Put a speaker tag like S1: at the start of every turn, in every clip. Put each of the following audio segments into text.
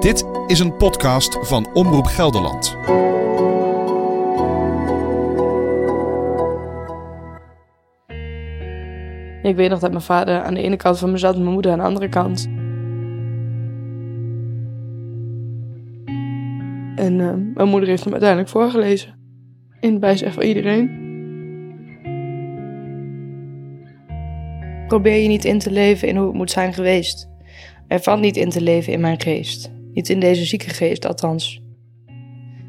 S1: Dit is een podcast van Omroep Gelderland.
S2: Ik weet nog dat mijn vader aan de ene kant van me zat en mijn moeder aan de andere kant. En eh, mijn moeder heeft hem uiteindelijk voorgelezen. In het bijzijn van iedereen.
S3: Probeer je niet in te leven in hoe het moet zijn geweest. Er valt niet in te leven in mijn geest. Niet in deze zieke geest, althans.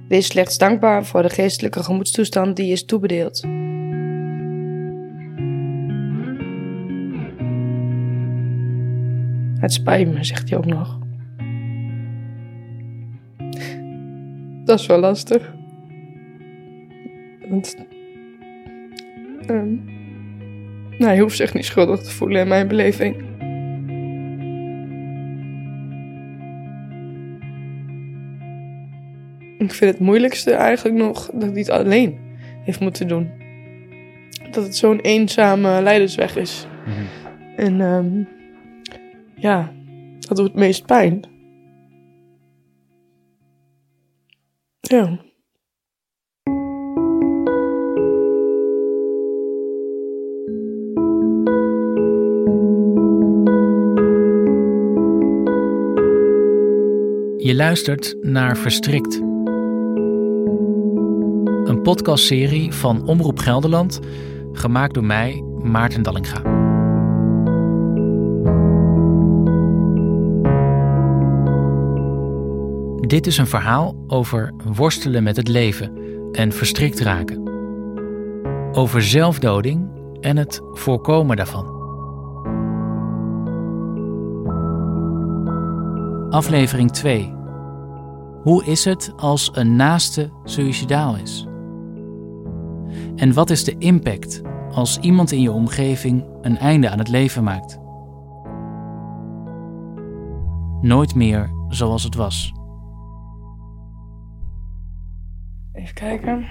S3: Wees slechts dankbaar voor de geestelijke gemoedstoestand die is toebedeeld.
S2: Het spijt me, zegt hij ook nog. Dat is wel lastig. Want. ehm, nou, hij hoeft zich niet schuldig te voelen in mijn beleving. Ik vind het moeilijkste eigenlijk nog dat hij het alleen heeft moeten doen. Dat het zo'n eenzame leidersweg is. En ehm, ja, dat doet het meest pijn. Ja.
S4: Je luistert naar Verstrikt. Podcastserie van Omroep Gelderland, gemaakt door mij, Maarten Dallinga. Dit is een verhaal over worstelen met het leven en verstrikt raken. Over zelfdoding en het voorkomen daarvan. Aflevering 2. Hoe is het als een naaste suïcidaal is? En wat is de impact als iemand in je omgeving een einde aan het leven maakt? Nooit meer zoals het was.
S2: Even kijken.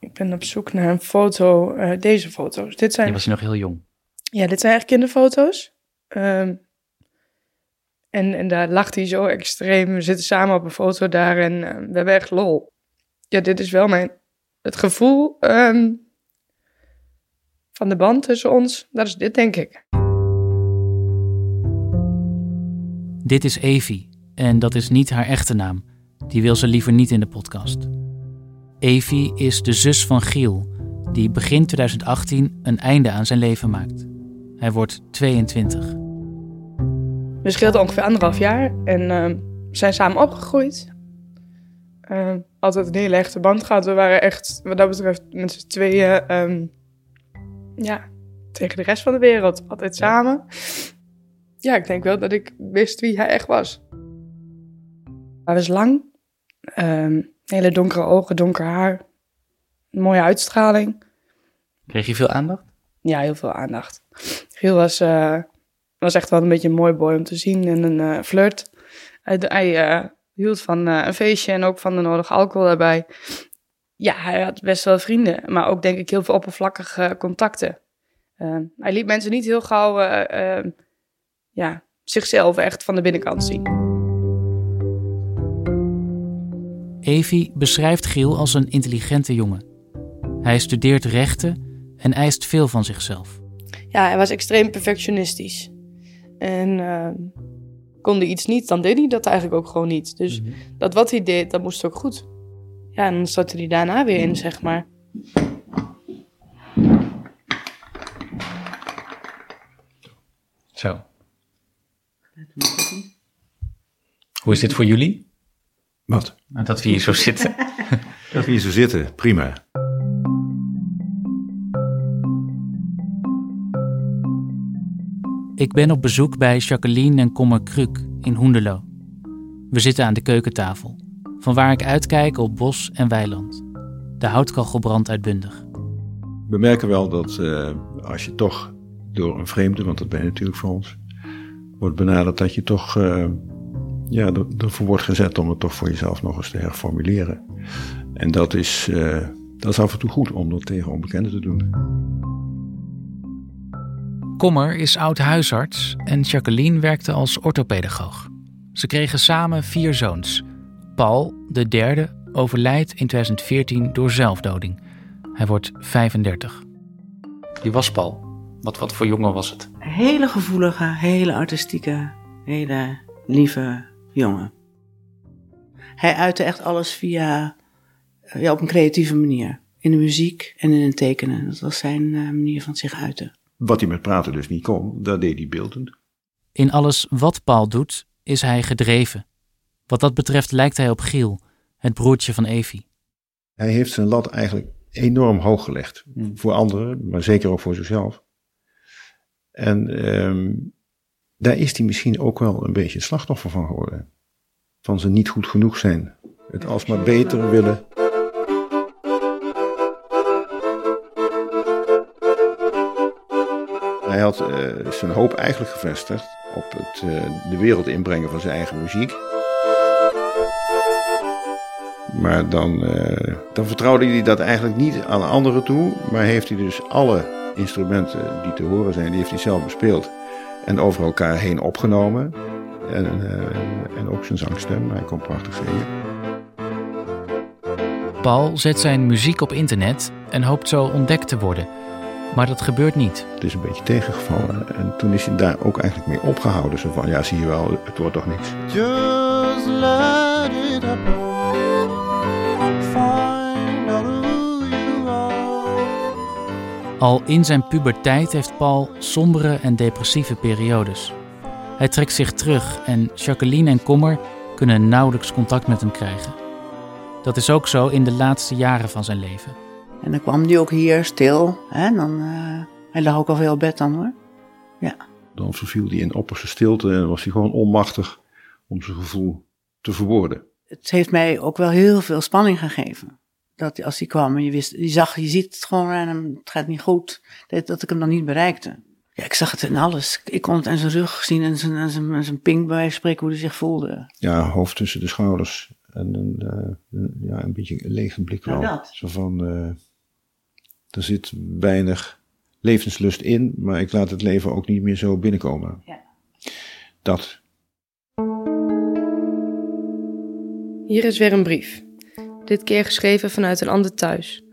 S2: Ik ben op zoek naar een foto. eh, deze foto's. Dit zijn,
S4: Je was nog heel jong.
S2: ja, dit zijn eigenlijk kinderfoto's. Ehm, en, en daar lacht hij zo extreem. We zitten samen op een foto daar en eh, we hebben echt lol. Ja, dit is wel mijn... Het gevoel ehm, van de band tussen ons, dat is dit, denk ik.
S4: Dit is Evie en dat is niet haar echte naam. Die wil ze liever niet in de podcast. Evie is de zus van Giel, die begin 2018 een einde aan zijn leven maakt. Hij wordt 22.
S2: We scheelden ongeveer anderhalf jaar en we zijn samen opgegroeid. Ehm, altijd een hele echte band gehad. We waren echt, wat dat betreft, met z'n tweeën, ehm, ja, tegen de rest van de wereld. Altijd samen. Ja, ik denk wel dat ik wist wie hij echt was. Hij was lang, ehm, hele donkere ogen, donker haar, mooie uitstraling.
S4: Kreeg je veel aandacht?
S2: Ja, heel veel aandacht. Giel was, eh, was echt wel een beetje een mooi boy om te zien en een eh, flirt. Hij, hij eh, hield van eh, een feestje en ook van de nodige alcohol daarbij. Ja, hij had best wel vrienden, maar ook denk ik heel veel oppervlakkige contacten. Eh, hij liet mensen niet heel gauw eh, eh, ja, zichzelf echt van de binnenkant zien.
S4: Evie beschrijft Giel als een intelligente jongen. Hij studeert rechten en eist veel van zichzelf.
S2: Ja, hij was extreem perfectionistisch. En eh, kon hij iets niet, dan deed hij dat eigenlijk ook gewoon niet. Dus dat wat hij deed, dat moest ook goed. Ja, en dan startte hij daarna weer in, zeg maar.
S4: Zo. Hoe is dit voor jullie?
S5: Wat?
S4: Nou, Dat we hier zo zitten.
S5: Dat we hier zo zitten, prima.
S4: Ik ben op bezoek bij Jacqueline en Kommer Kruk in Hoenderloo. We zitten aan de keukentafel, van waar ik uitkijk op bos en weiland. De houtkachel brandt uitbundig.
S5: We merken wel dat eh, als je toch door een vreemde, want dat ben je natuurlijk voor ons, wordt benaderd, dat je toch eh, ja, er- ervoor wordt gezet om het toch voor jezelf nog eens te herformuleren. En dat is, eh, dat is af en toe goed om dat tegen onbekenden te doen.
S4: Kommer is oud huisarts en Jacqueline werkte als orthopedagoog. Ze kregen samen vier zoons. Paul, de derde, overlijdt in 2014 door zelfdoding. Hij wordt 35. Wie was Paul? Wat, wat voor jongen was het?
S6: Een hele gevoelige, hele artistieke, hele lieve jongen. Hij uitte echt alles via, ja, op een creatieve manier. In de muziek en in het tekenen. Dat was zijn uh, manier van zich uiten.
S5: Wat hij met praten dus niet kon, dat deed hij beeldend.
S4: In alles wat Paul doet, is hij gedreven. Wat dat betreft lijkt hij op Giel, het broertje van Evie.
S5: Hij heeft zijn lat eigenlijk enorm hoog gelegd. Voor anderen, maar zeker ook voor zichzelf. En um, daar is hij misschien ook wel een beetje slachtoffer van geworden. Van ze niet goed genoeg zijn. Het alsmaar beter willen. Hij had uh, zijn hoop eigenlijk gevestigd op het uh, de wereld inbrengen van zijn eigen muziek. Maar dan, uh, dan vertrouwde hij dat eigenlijk niet aan anderen toe, maar heeft hij dus alle instrumenten die te horen zijn, die heeft hij zelf bespeeld. En over elkaar heen opgenomen. En, en ook zijn zangstem, hij kon prachtig zingen.
S4: Paul zet zijn muziek op internet en hoopt zo ontdekt te worden. Maar dat gebeurt niet.
S5: Het is een beetje tegengevallen. En toen is hij daar ook eigenlijk mee opgehouden. Zo van, ja zie je wel, het wordt toch niks.
S7: Just let it happen. Find out who you are.
S4: Al in zijn puberteit heeft Paul sombere en depressieve periodes. Hij trekt zich terug en Jacqueline en Kommer kunnen nauwelijks contact met hem krijgen. Dat is ook zo in de laatste jaren van zijn leven.
S6: En dan kwam hij ook hier stil. Hè? Dan, uh, hij lag ook al veel op bed dan hoor. Ja.
S5: Dan verviel hij in opperste stilte en was hij gewoon onmachtig om zijn gevoel te verwoorden.
S6: Het heeft mij ook wel heel veel spanning gegeven. Dat als hij kwam en je, wist, je zag, je ziet het gewoon aan hem, het gaat niet goed. Dat, dat ik hem dan niet bereikte. Ja, ik zag het in alles. Ik kon het aan zijn rug zien en zijn, aan zijn, aan zijn pink bij wijze van spreken hoe hij zich voelde.
S5: Ja, hoofd tussen de schouders en een, uh, een ja, een beetje een lege blik wel.
S6: Nou, dat.
S5: Zo van, uh, er zit weinig levenslust in, maar ik laat het leven ook niet meer zo binnenkomen.
S6: Ja.
S5: Dat.
S2: Hier is weer een brief. Dit keer geschreven vanuit een ander thuis.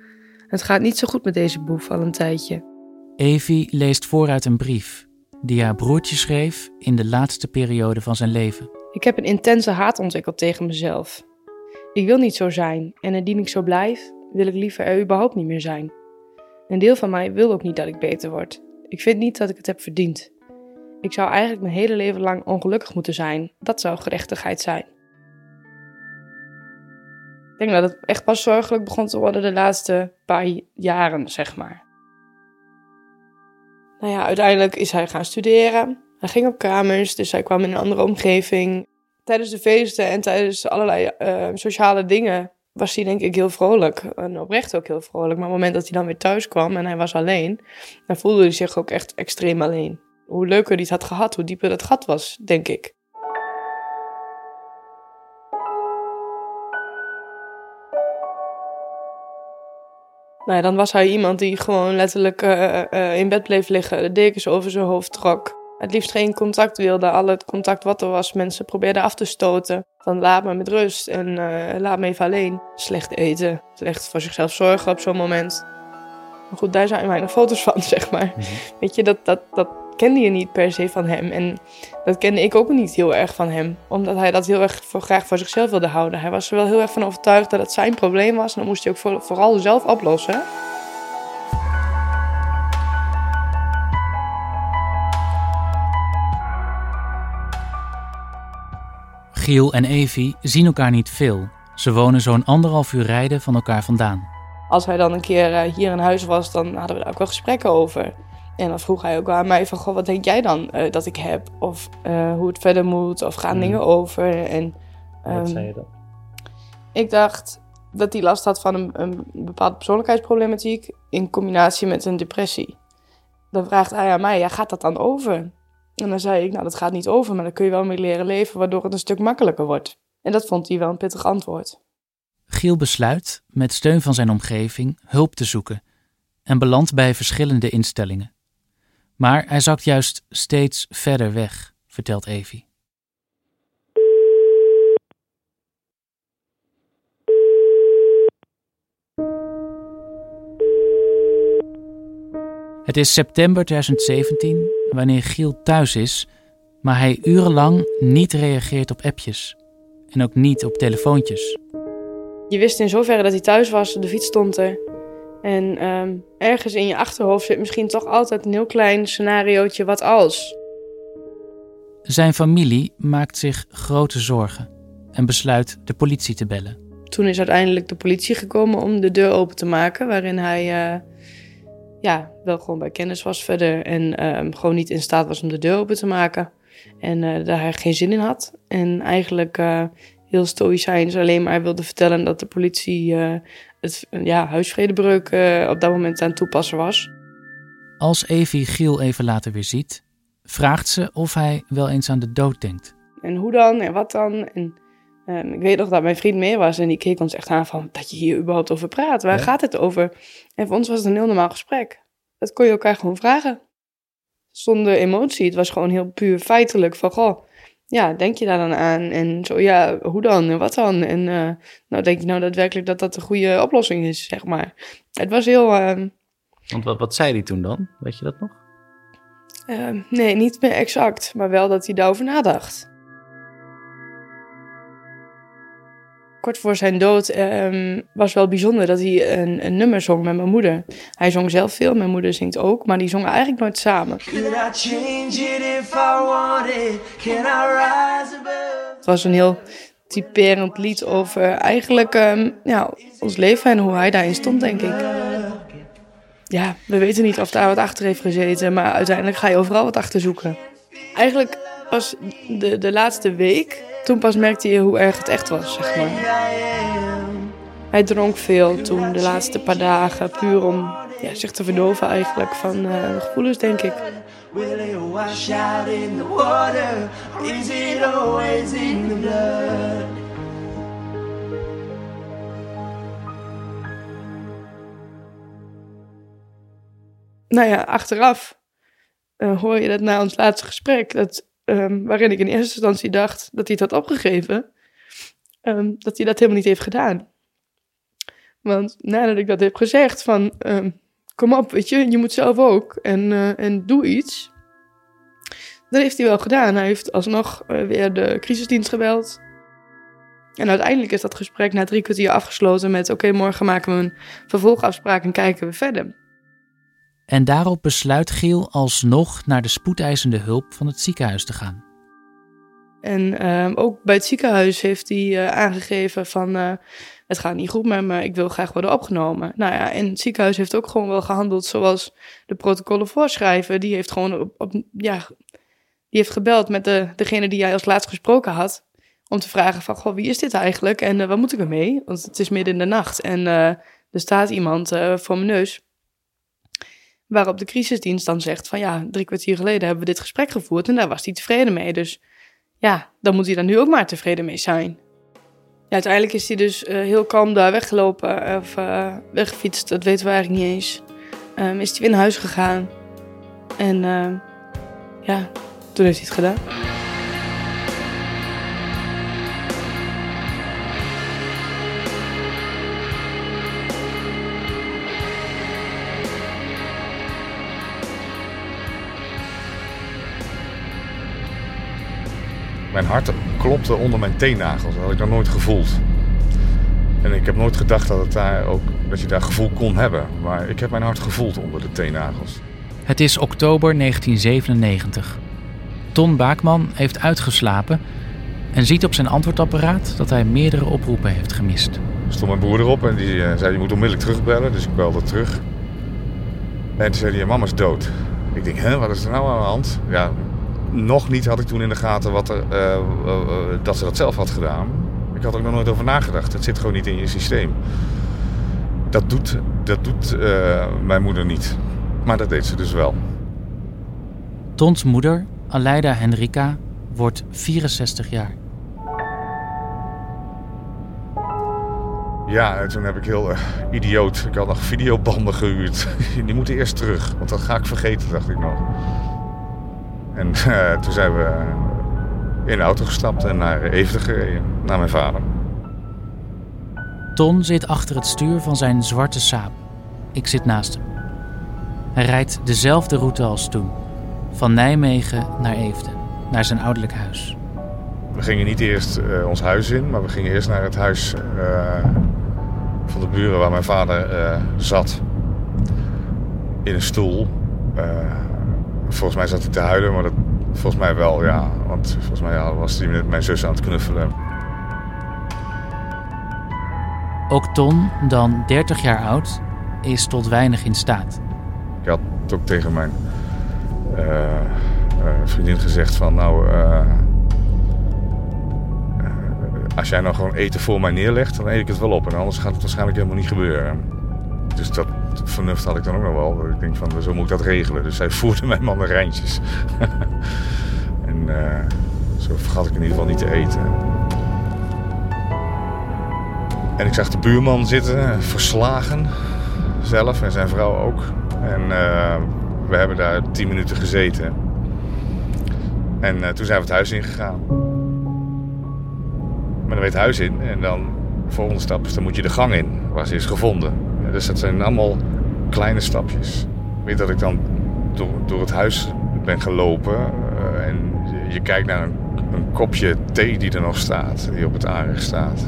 S2: Het gaat niet zo goed met deze boef al een tijdje.
S4: Evie leest vooruit een brief die haar broertje schreef in de laatste periode van zijn leven.
S2: Ik heb een intense haat ontwikkeld tegen mezelf. Ik wil niet zo zijn en indien ik zo blijf, wil ik liever er überhaupt niet meer zijn. Een deel van mij wil ook niet dat ik beter word. Ik vind niet dat ik het heb verdiend. Ik zou eigenlijk mijn hele leven lang ongelukkig moeten zijn. Dat zou gerechtigheid zijn. Ik denk dat het echt pas zorgelijk begon te worden de laatste paar jaren, zeg maar. Nou ja, uiteindelijk is hij gaan studeren. Hij ging op kamers, dus hij kwam in een andere omgeving. Tijdens de feesten en tijdens allerlei uh, sociale dingen was hij denk ik heel vrolijk. En oprecht ook heel vrolijk. Maar op het moment dat hij dan weer thuis kwam en hij was alleen, dan voelde hij zich ook echt extreem alleen. Hoe leuker hij het had gehad, hoe dieper dat gat was, denk ik. Nou ja, dan was hij iemand die gewoon letterlijk uh, uh, in bed bleef liggen, de dekens over zijn hoofd trok. Het liefst geen contact wilde. Al het contact wat er was, mensen probeerden af te stoten. Van laat me met rust en uh, laat me even alleen. Slecht eten, slecht voor zichzelf zorgen op zo'n moment. Maar goed, daar zijn weinig foto's van, zeg maar. Mm -hmm. Weet je, dat, dat, dat kende je niet per se van hem. En dat kende ik ook niet heel erg van hem. Omdat hij dat heel erg voor, graag voor zichzelf wilde houden. Hij was er wel heel erg van overtuigd dat het zijn probleem was. En dat moest hij ook voor, vooral zelf oplossen.
S4: Giel en Evie zien elkaar niet veel. Ze wonen zo'n anderhalf uur rijden van elkaar vandaan.
S2: Als hij dan een keer uh, hier in huis was, dan hadden we daar ook wel gesprekken over. En dan vroeg hij ook aan mij van, goh, wat denk jij dan uh, dat ik heb? Of uh, hoe het verder moet, of gaan mm. dingen over? En,
S4: um, wat zei je dan?
S2: Ik dacht dat hij last had van een, een bepaalde persoonlijkheidsproblematiek in combinatie met een depressie. Dan vraagt hij aan mij, ja, gaat dat dan over? En dan zei ik, nou dat gaat niet over, maar dan kun je wel mee leren leven, waardoor het een stuk makkelijker wordt. En dat vond hij wel een pittig antwoord.
S4: Giel besluit, met steun van zijn omgeving, hulp te zoeken en belandt bij verschillende instellingen. Maar hij zakt juist steeds verder weg, vertelt Evie. Het is september 2017 wanneer Giel thuis is, maar hij urenlang niet reageert op appjes. En ook niet op telefoontjes.
S2: Je wist in zoverre dat hij thuis was, de fiets stond er. En ehm, ergens in je achterhoofd zit misschien toch altijd een heel klein scenariootje wat als.
S4: Zijn familie maakt zich grote zorgen en besluit de politie te bellen.
S2: Toen is uiteindelijk de politie gekomen om de deur open te maken, waarin hij eh, ja, wel gewoon bij kennis was verder en ehm, gewoon niet in staat was om de deur open te maken. En eh, daar hij geen zin in had. En eigenlijk eh, heel stoïcijns alleen maar wilde vertellen dat de politie eh, het ja, huisvredebreuk op dat moment aan het toepassen was.
S4: Als Evie Giel even later weer ziet, vraagt ze of hij wel eens aan de dood denkt.
S2: En hoe dan en wat dan? En ik weet nog dat mijn vriend mee was en die keek ons echt aan van dat je hier überhaupt over praat. Waar
S5: Ja.
S2: gaat het over? En voor ons was het een heel normaal gesprek. Dat kon je elkaar gewoon vragen. Zonder emotie. Het was gewoon heel puur feitelijk van goh. Ja, denk je daar dan aan? En zo, ja, hoe dan? En wat dan? En eh, nou, denk je nou daadwerkelijk dat dat de goede oplossing is, zeg maar. Het was heel, ehm,
S8: Want wat, wat zei hij toen dan? Weet je dat nog?
S2: ehm, nee, niet meer exact, maar wel dat hij daarover nadacht. Kort voor zijn dood ehm, was wel bijzonder dat hij een, een nummer zong met mijn moeder. Hij zong zelf veel, mijn moeder zingt ook, maar die zongen eigenlijk nooit samen. Het was een heel typerend lied over eigenlijk ehm, ja, ons leven en hoe hij daarin stond, denk ik. Ja, we weten niet of daar wat achter heeft gezeten, maar uiteindelijk ga je overal wat achter zoeken. Eigenlijk pas de, de laatste week, toen pas merkte je hoe erg het echt was, zeg maar. Hij dronk veel toen, de laatste paar dagen, puur om ja, zich te verdoven eigenlijk van eh, gevoelens, denk ik. Nou ja, achteraf eh, hoor je dat na ons laatste gesprek, dat, ehm, waarin ik in eerste instantie dacht dat hij het had opgegeven, ehm, dat hij dat helemaal niet heeft gedaan. Want nadat ik dat heb gezegd van, ehm, kom op, weet je, je moet zelf ook en, eh, en doe iets. Dat heeft hij wel gedaan. Hij heeft alsnog eh, weer de crisisdienst gebeld. En uiteindelijk is dat gesprek na drie kwartier afgesloten met... oké, morgen maken we een vervolgafspraak en kijken we verder.
S4: En daarop besluit Giel alsnog naar de spoedeisende hulp van het ziekenhuis te gaan.
S2: En ehm, ook bij het ziekenhuis heeft hij eh, aangegeven van... eh, het gaat niet goed met me, ik wil graag worden opgenomen. Nou ja, en het ziekenhuis heeft ook gewoon wel gehandeld zoals de protocollen voorschrijven. Die heeft gewoon op, op, ja, die heeft gebeld met de, degene die jij als laatst gesproken had... om te vragen van, goh, wie is dit eigenlijk en eh, wat moet ik ermee? Want het is midden in de nacht en er staat iemand voor mijn neus... Waarop de crisisdienst dan zegt van ja, drie kwartier geleden hebben we dit gesprek gevoerd en daar was hij tevreden mee. Dus ja, dan moet hij daar nu ook maar tevreden mee zijn. Ja, uiteindelijk is hij dus eh, heel kalm daar weggelopen of eh, weggefietst, dat weten we eigenlijk niet eens. Ehm, is hij weer naar huis gegaan en ehm, ja, toen heeft hij het gedaan.
S9: Mijn hart klopte onder mijn teennagels. Dat had ik nog nooit gevoeld. En ik heb nooit gedacht dat, het daar ook, dat je daar gevoel kon hebben. Maar ik heb mijn hart gevoeld onder de teennagels.
S4: Het is oktober 1997. Ton Baakman heeft uitgeslapen en ziet op zijn antwoordapparaat dat hij meerdere oproepen heeft gemist.
S9: Er stond mijn broer erop en die eh, zei je moet onmiddellijk terugbellen. Dus ik belde terug. En toen zei hij, je mama is dood. Ik denk, hè, wat is er nou aan de hand? Ja, nog niet had ik toen in de gaten wat er, eh, eh, eh, dat ze dat zelf had gedaan. Ik had er ook nog nooit over nagedacht. Het zit gewoon niet in je systeem. Dat doet, dat doet mijn moeder niet. Maar dat deed ze dus wel.
S4: Tons moeder, Aleida Henrika, wordt 64 jaar.
S9: Ja, en toen heb ik heel idioot. Ik had nog videobanden gehuurd. Die moeten eerst terug, want dat ga ik vergeten, dacht ik nog. En eh, toen zijn we in de auto gestapt en naar Everen gereden, naar mijn vader.
S4: Ton zit achter het stuur van zijn zwarte saap. Ik zit naast hem. Hij rijdt dezelfde route als toen. Van Nijmegen naar Eefden, naar zijn ouderlijk huis.
S9: We gingen niet eerst eh, ons huis in, maar we gingen eerst naar het huis eh, van de buren waar mijn vader zat. In een stoel. Volgens mij zat hij te huilen, maar dat, volgens mij wel, ja. Want volgens mij ja, was hij met mijn zus aan het knuffelen.
S4: Ook Ton, dan 30 jaar oud, is tot weinig in staat.
S9: Ik had ook tegen mijn eh, eh, vriendin gezegd van nou, eh, als jij nou gewoon eten voor mij neerlegt, dan eet ik het wel op. En anders gaat het waarschijnlijk helemaal niet gebeuren. Dus dat vernuft had ik dan ook nog wel. Ik denk van, zo moet ik dat regelen. Dus zij voerde mijn mandarijntjes. en eh, zo vergat ik in ieder geval niet te eten. En ik zag de buurman zitten, verslagen. Zelf en zijn vrouw ook. En eh, we hebben daar tien minuten gezeten. En eh, toen zijn we het huis ingegaan. Maar dan weet het huis in en dan volgende stap dan moet je de gang in waar ze is gevonden. Dus dat zijn allemaal kleine stapjes. Weet dat ik dan door, door het huis ben gelopen eh, en je, kijkt naar een, kopje thee die er nog staat, die op het aanrecht staat.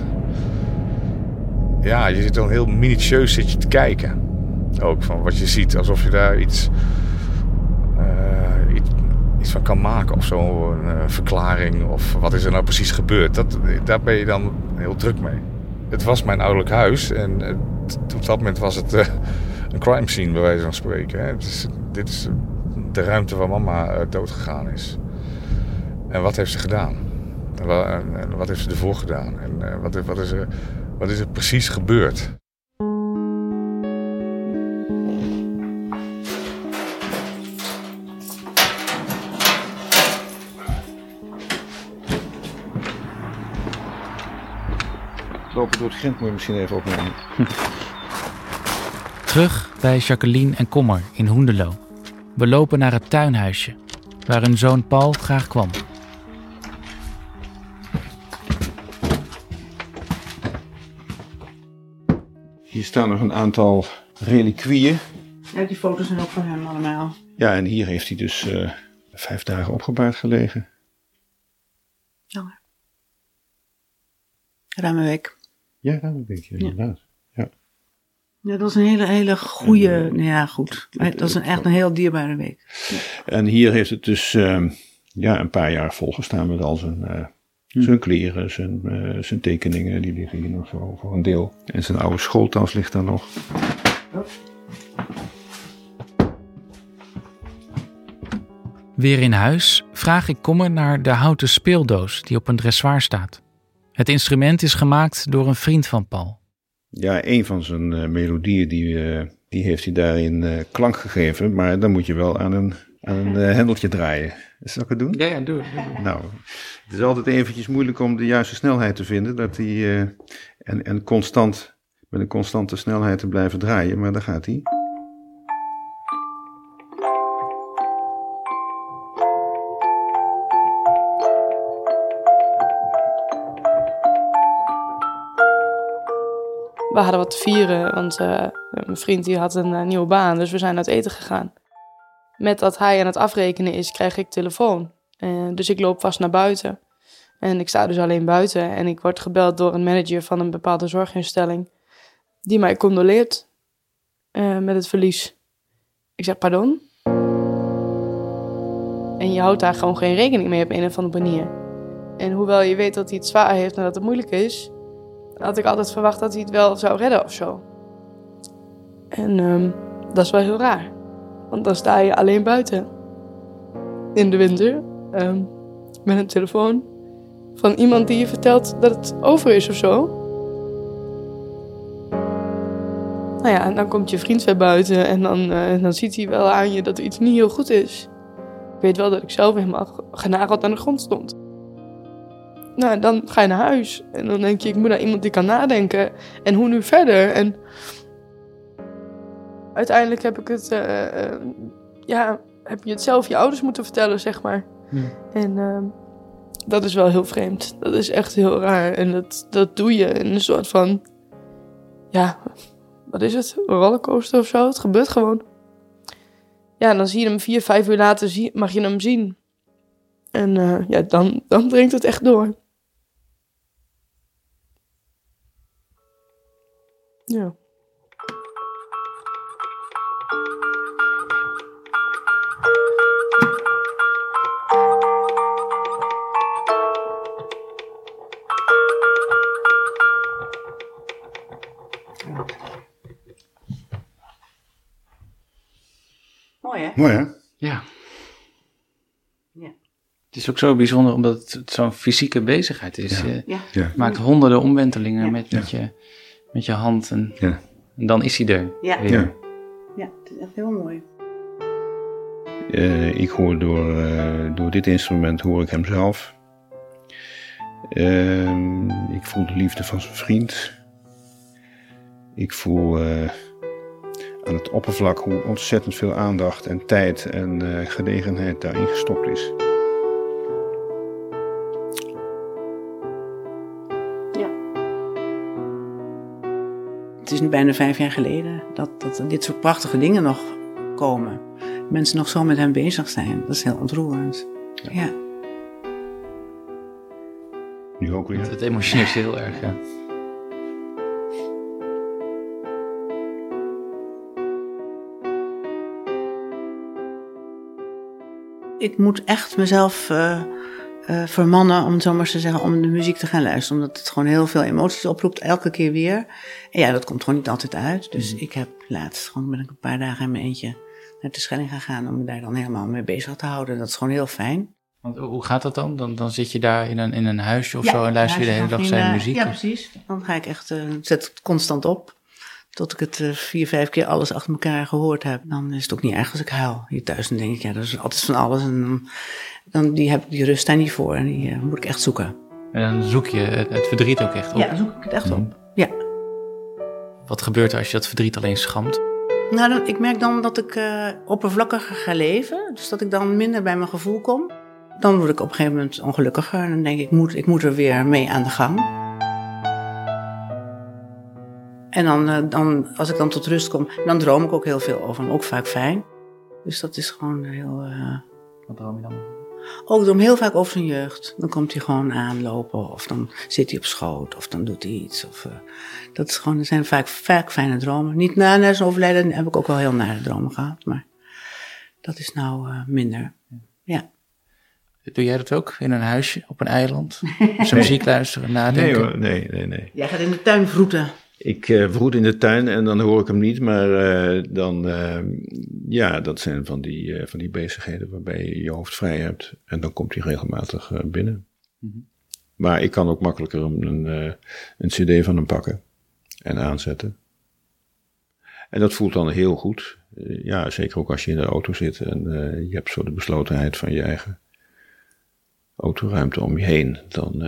S9: Ja, je zit dan heel minutieus zit je te kijken. Ook van wat je ziet, alsof je daar iets, eh, iets, van kan maken of zo. Een eh, verklaring of wat is er nou precies gebeurd. Dat, daar ben je dan heel druk mee. Het was mijn ouderlijk huis en op dat moment was het eh, een crime scene bij wijze van spreken. Hè. Dit is de ruimte waar mama eh, doodgegaan is. En wat heeft ze gedaan? En wa- en- en wat heeft ze ervoor gedaan? En eh, wat, wat, is wat is er precies gebeurd?
S5: Lopen door het grind moet je misschien even opnemen.
S4: Terug bij Jacqueline en Kommer in Hoendelo. We lopen naar het tuinhuisje, waar hun zoon Paul graag kwam.
S5: Hier staan nog een aantal reliquieën.
S6: Ja, die foto's zijn ook van hem allemaal.
S5: Ja, en hier heeft hij dus eh, vijf dagen opgebaard gelegen.
S6: Ruim een week.
S5: Ja, dat weet je inderdaad. Ja.
S6: Ja, dat was een hele, hele goede. Nou ja, goed. Maar Dat was een, echt een heel dierbare week.
S5: En hier heeft het dus ehm, ja, een paar jaar volgestaan met al zijn, eh, zijn kleren, zijn, eh, zijn tekeningen. Die liggen hier nog zo voor een deel. En zijn oude schooltas ligt daar nog.
S4: Weer in huis vraag ik Kommer naar de houten speeldoos die op een dressoir staat. Het instrument is gemaakt door een vriend van Paul.
S5: Ja, een van zijn eh, melodieën die, eh, die heeft hij daarin eh, klank gegeven. Maar dan moet je wel aan een, aan een hendeltje draaien. Zal ik het doen?
S8: Ja, ja, doe.
S5: Nou, het is altijd eventjes moeilijk om de juiste snelheid te vinden. Dat die, eh, en, en constant, met een constante snelheid te blijven draaien. Maar daar gaat hij.
S2: We hadden wat te vieren, want eh, mijn vriend die had een eh, nieuwe baan, dus we zijn uit eten gegaan. Met dat hij aan het afrekenen is, krijg ik telefoon. Eh, dus ik loop vast naar buiten. En ik sta dus alleen buiten en ik word gebeld door een manager van een bepaalde zorginstelling. Die mij condoleert met het verlies. Ik zeg, pardon? En je houdt daar gewoon geen rekening mee op een of andere manier. En hoewel je weet dat hij het zwaar heeft en dat het moeilijk is, had ik altijd verwacht dat hij het wel zou redden of zo. En ehm, dat is wel heel raar. Want dan sta je alleen buiten. In de winter. ehm, met een telefoon. Van iemand die je vertelt dat het over is of zo. Nou ja, en dan komt je vriend weer buiten. En dan, eh, dan ziet hij wel aan je dat er iets niet heel goed is. Ik weet wel dat ik zelf helemaal ge- genageld aan de grond stond. Nou, dan ga je naar huis. En dan denk je, ik moet naar iemand die kan nadenken. En hoe nu verder? En uiteindelijk heb ik het... eh, eh, ja, heb je het zelf je ouders moeten vertellen, zeg maar. En ehm, dat is wel heel vreemd. Dat is echt heel raar. En dat, dat doe je in een soort van... Ja, wat is het? Een rollercoaster of zo? Het gebeurt gewoon. ja, dan zie je hem vier, vijf uur later, zie, mag je hem zien. En eh, ja, dan, dan dringt het echt door. Ja.
S6: Mooi hè?
S5: Mooi hè?
S8: Ja.
S6: Ja.
S8: Het is ook zo bijzonder omdat het zo'n fysieke bezigheid is.
S5: Ja.
S8: Je
S6: Ja.
S8: Maakt honderden omwentelingen
S6: Ja.
S8: met, met, je, met je hand en,
S5: Ja.
S8: en dan is hij er.
S6: Ja.
S8: weer.
S5: Ja.
S6: Ja, het is echt heel mooi.
S5: Eh, ik hoor door, eh, door dit instrument hoor ik hem zelf. Ehm, ik voel de liefde van zijn vriend. Ik voel eh, aan het oppervlak hoe ontzettend veel aandacht en tijd en eh genegenheid daarin gestopt is.
S6: Is nu bijna vijf jaar geleden dat, dat dit soort prachtige dingen nog komen. Mensen nog zo met hem bezig zijn. Dat is heel ontroerend. Ja.
S5: Nu ook weer.
S8: Het emotioneert je heel erg. Ja.
S6: Ik moet echt mezelf eh, eh, vermannen, om het zo maar te zeggen, om de muziek te gaan luisteren. Omdat het gewoon heel veel emoties oproept, elke keer weer. En ja, dat komt gewoon niet altijd uit. Dus ik heb laatst gewoon ben ik een paar dagen in mijn eentje naar de Schelling gegaan om me daar dan helemaal mee bezig te houden. Dat is gewoon heel fijn.
S8: Want hoe gaat dat dan? dan? Dan zit je daar in een, in een huisje of
S6: Ja,
S8: zo en luister je de hele dag zijn
S6: eh,
S8: muziek?
S6: Ja, precies. Dan ga ik echt, eh, zet het constant op. Tot ik het eh, vier, vijf keer alles achter elkaar gehoord heb. Dan is het ook niet erg als ik huil. Hier thuis dan denk ik, ja, dat is altijd van alles. En dan, dan die heb ik die rust daar niet voor. En die eh, moet ik echt zoeken.
S8: En dan zoek je het, het verdriet ook echt op.
S6: Ja, dan zoek ik het echt op. Ja.
S8: Wat gebeurt er als je dat verdriet alleen schamt?
S6: Nou, dan, ik merk dan dat ik eh, oppervlakkiger ga leven. Dus dat ik dan minder bij mijn gevoel kom. Dan word ik op een gegeven moment ongelukkiger. En dan denk ik, ik moet, ik moet er weer mee aan de gang. En dan, eh, dan, als ik dan tot rust kom, dan droom ik ook heel veel over hem. Ook vaak fijn. Dus dat is gewoon heel... eh,
S8: Wat droom je dan?
S6: ook ik droom heel vaak over zijn jeugd. Dan komt hij gewoon aanlopen. Of dan zit hij op schoot. Of dan doet hij iets. Of, eh, dat is gewoon, er zijn vaak, vaak fijne dromen. Niet na, na zijn overlijden heb ik ook wel heel nare dromen gehad. Maar dat is nou eh, minder. Ja.
S8: Doe jij dat ook in een huisje op een eiland? Zijn muziek luisteren,
S5: Nee
S8: nadenken?
S5: hoor, nee, nee, nee.
S6: Jij gaat in de tuin vroeten.
S5: Ik vroet in de tuin en dan hoor ik hem niet, maar eh, dan, eh, ja, dat zijn van die, van die bezigheden waarbij je je hoofd vrij hebt. En dan komt hij regelmatig binnen. Maar ik kan ook makkelijker een, een, een cd van hem pakken en aanzetten. En dat voelt dan heel goed. Ja, zeker ook als je in de auto zit en je hebt zo de beslotenheid van je eigen autoruimte om je heen. Dan,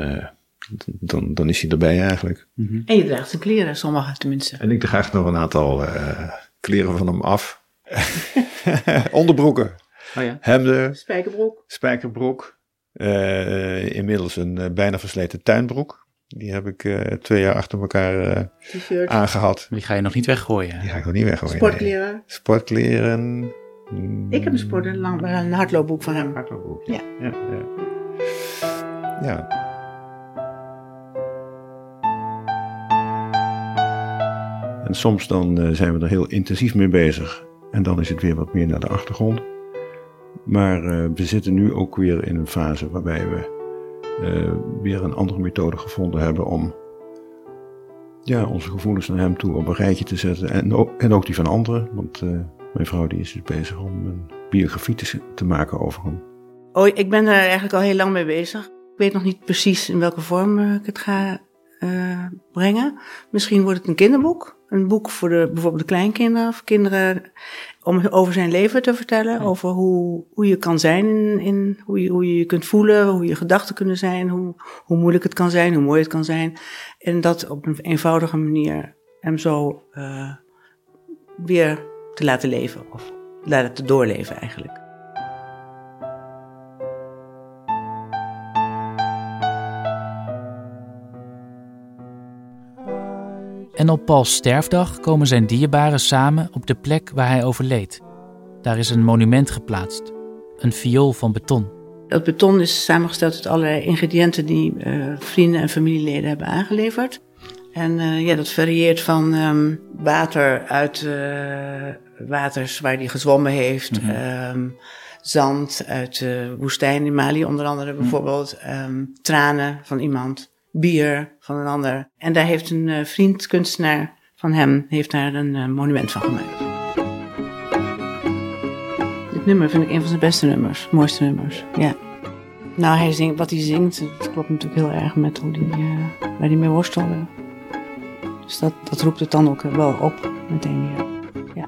S5: dan, dan is hij erbij eigenlijk.
S6: En je draagt zijn kleren, sommigen tenminste.
S5: En ik draag nog een aantal eh, kleren van hem af. Onderbroeken,
S8: Oh ja.
S5: hemden,
S6: Spijkerbroek.
S5: spijkerbroek. Eh, inmiddels een eh, bijna versleten tuinbroek. Die heb ik eh, twee jaar achter elkaar eh, aangehad.
S8: Die ga je nog niet weggooien.
S5: Die ga ik nog niet weggooien.
S6: Sportkleren.
S5: nee. Sportkleren. mm,
S6: Ik heb een, sport, een, lang- een hardloopboek van hem.
S5: hardloopbroek,
S6: Ja.
S5: ja. ja. ja. En soms dan eh, zijn we er heel intensief mee bezig. En dan is het weer wat meer naar de achtergrond. Maar eh, we zitten nu ook weer in een fase waarbij we eh, weer een andere methode gevonden hebben om ja, onze gevoelens naar hem toe op een rijtje te zetten. En ook, die van anderen. Want mijn vrouw die is dus bezig om een biografie te, maken over hem.
S6: Oh, ik ben daar eigenlijk al heel lang mee bezig. Ik weet nog niet precies in welke vorm ik het ga brengen. Misschien wordt het een kinderboek. Een boek voor de, bijvoorbeeld de kleinkinderen of kinderen. Om over zijn leven te vertellen. Over hoe, hoe je kan zijn. In, in, hoe, je, hoe je je kunt voelen. Hoe je gedachten kunnen zijn. Hoe, hoe moeilijk het kan zijn. Hoe mooi het kan zijn. En dat op een eenvoudige manier hem zo eh, weer te laten leven. Of laten te doorleven eigenlijk.
S4: En op Pauls sterfdag komen zijn dierbaren samen op de plek waar hij overleed. Daar is een monument geplaatst. Een viool van beton.
S6: Dat beton is samengesteld uit allerlei ingrediënten die uh, vrienden en familieleden hebben aangeleverd. En uh, ja, dat varieert van um, water uit uh, waters waar hij gezwommen heeft. Mm -hmm. um, zand uit de woestijn in Mali onder andere bijvoorbeeld. Um, tranen van iemand. Bier van een ander. En daar heeft een uh, vriend, kunstenaar van hem, heeft daar een uh, monument van gemaakt. Dit nummer vind ik een van zijn beste nummers, mooiste nummers. Ja. Nou, hij zingt, wat hij zingt, dat klopt natuurlijk heel erg met hoe die, uh, waar hij mee worstelde. Dus dat, dat roept het dan ook wel op meteen weer. Ja.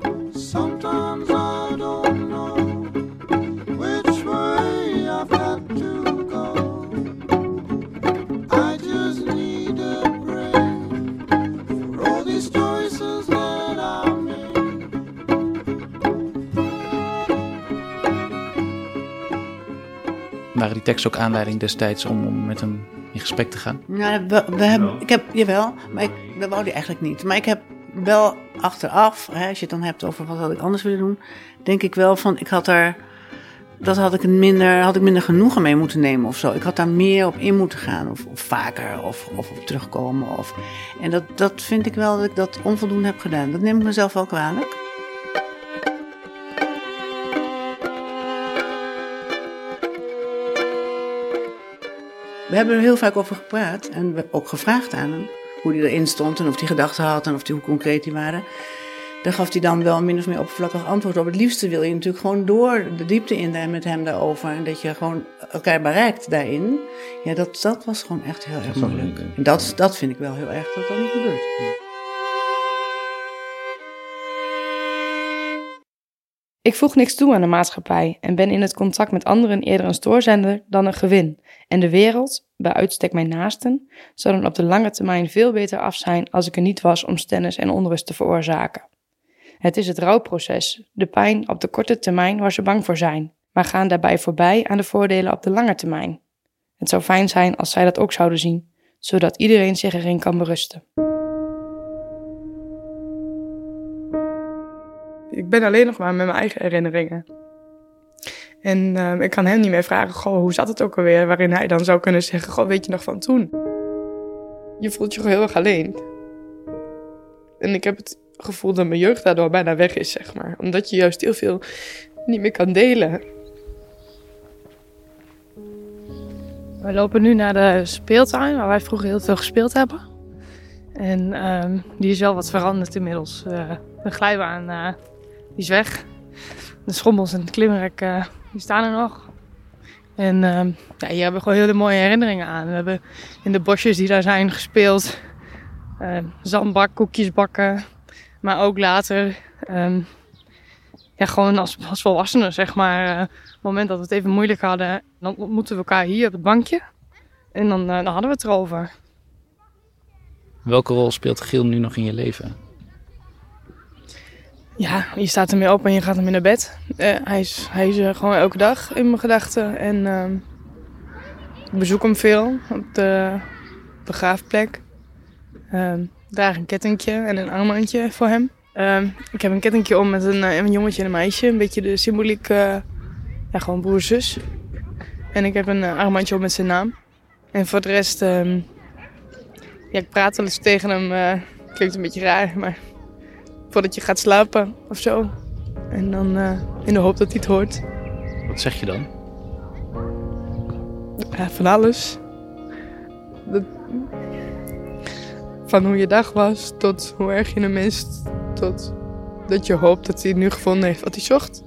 S8: Waren die teksten ook aanleiding destijds om, om met hem in gesprek te gaan?
S6: Nou, we, we hebben, ik heb, jawel, maar ik, dat wou hij eigenlijk niet. Maar ik heb wel achteraf, hè, als je het dan hebt over wat had ik anders willen doen, denk ik wel van, ik had daar, dat had ik minder, had ik minder genoegen mee moeten nemen of zo. Ik had daar meer op in moeten gaan, of, of vaker, of, of op terugkomen. Of, en dat, dat vind ik wel dat ik dat onvoldoende heb gedaan. Dat neem ik mezelf wel kwalijk. We hebben er heel vaak over gepraat en we ook gevraagd aan hem hoe hij erin stond en of hij gedachten had en of die, hoe concreet die waren. Daar gaf hij dan wel min of meer oppervlakkig antwoord op. Het liefste wil je natuurlijk gewoon door de diepte in daar met hem daarover. En dat je gewoon elkaar bereikt daarin. Ja, dat, dat was gewoon echt heel erg moeilijk. En dat, dat vind ik wel heel erg dat dat niet gebeurt.
S2: Ik voeg niks toe aan de maatschappij en ben in het contact met anderen eerder een stoorzender dan een gewin. En de wereld, bij uitstek mijn naasten, zou dan op de lange termijn veel beter af zijn als ik er niet was om stennis en onrust te veroorzaken. Het is het rouwproces, de pijn op de korte termijn waar ze bang voor zijn, maar gaan daarbij voorbij aan de voordelen op de lange termijn. Het zou fijn zijn als zij dat ook zouden zien, zodat iedereen zich erin kan berusten.
S10: Ik ben alleen nog maar met mijn eigen herinneringen. En uh, ik kan hem niet meer vragen, goh, hoe zat het ook alweer? Waarin hij dan zou kunnen zeggen, goh, weet je nog van toen? Je voelt je gewoon heel erg alleen. En ik heb het gevoel dat mijn jeugd daardoor bijna weg is, zeg maar. Omdat je juist heel veel niet meer kan delen.
S2: We lopen nu naar de speeltuin, waar wij vroeger heel veel gespeeld hebben. En uh, die is wel wat veranderd inmiddels. Uh, de glijbaan uh, die is weg. De schommels en het klimrek uh, die staan er nog. En ja, hier hebben we gewoon hele mooie herinneringen aan. We hebben in de bosjes die daar zijn gespeeld. zandbak, koekjes bakken. Maar ook later, um, ja, gewoon als, als volwassenen, zeg maar. op het moment dat we het even moeilijk hadden, dan ontmoeten we elkaar hier op het bankje. En dan, dan hadden we het erover.
S8: Welke rol speelt Giel nu nog in je leven?
S10: Ja, je staat ermee op en je gaat ermee naar bed. Uh, hij is, hij is uh, gewoon elke dag in mijn gedachten. En uh, ik bezoek hem veel op de begraafplek. draag een kettingje en een armbandje voor hem. ik heb een kettingje om met een, een, jongetje en een meisje. Een beetje de symboliek, ja, gewoon broer-zus. En ik heb een armbandje om met zijn naam. En voor de rest... Ja, ik praat wel eens tegen hem. Klinkt een beetje raar, maar voordat je gaat slapen of zo. En dan uh, in de hoop dat hij het hoort.
S8: Wat zeg je dan?
S10: Ja, van alles. Dat, van hoe je dag was, tot hoe erg je hem mist, tot dat je hoopt dat hij nu gevonden heeft wat hij zocht.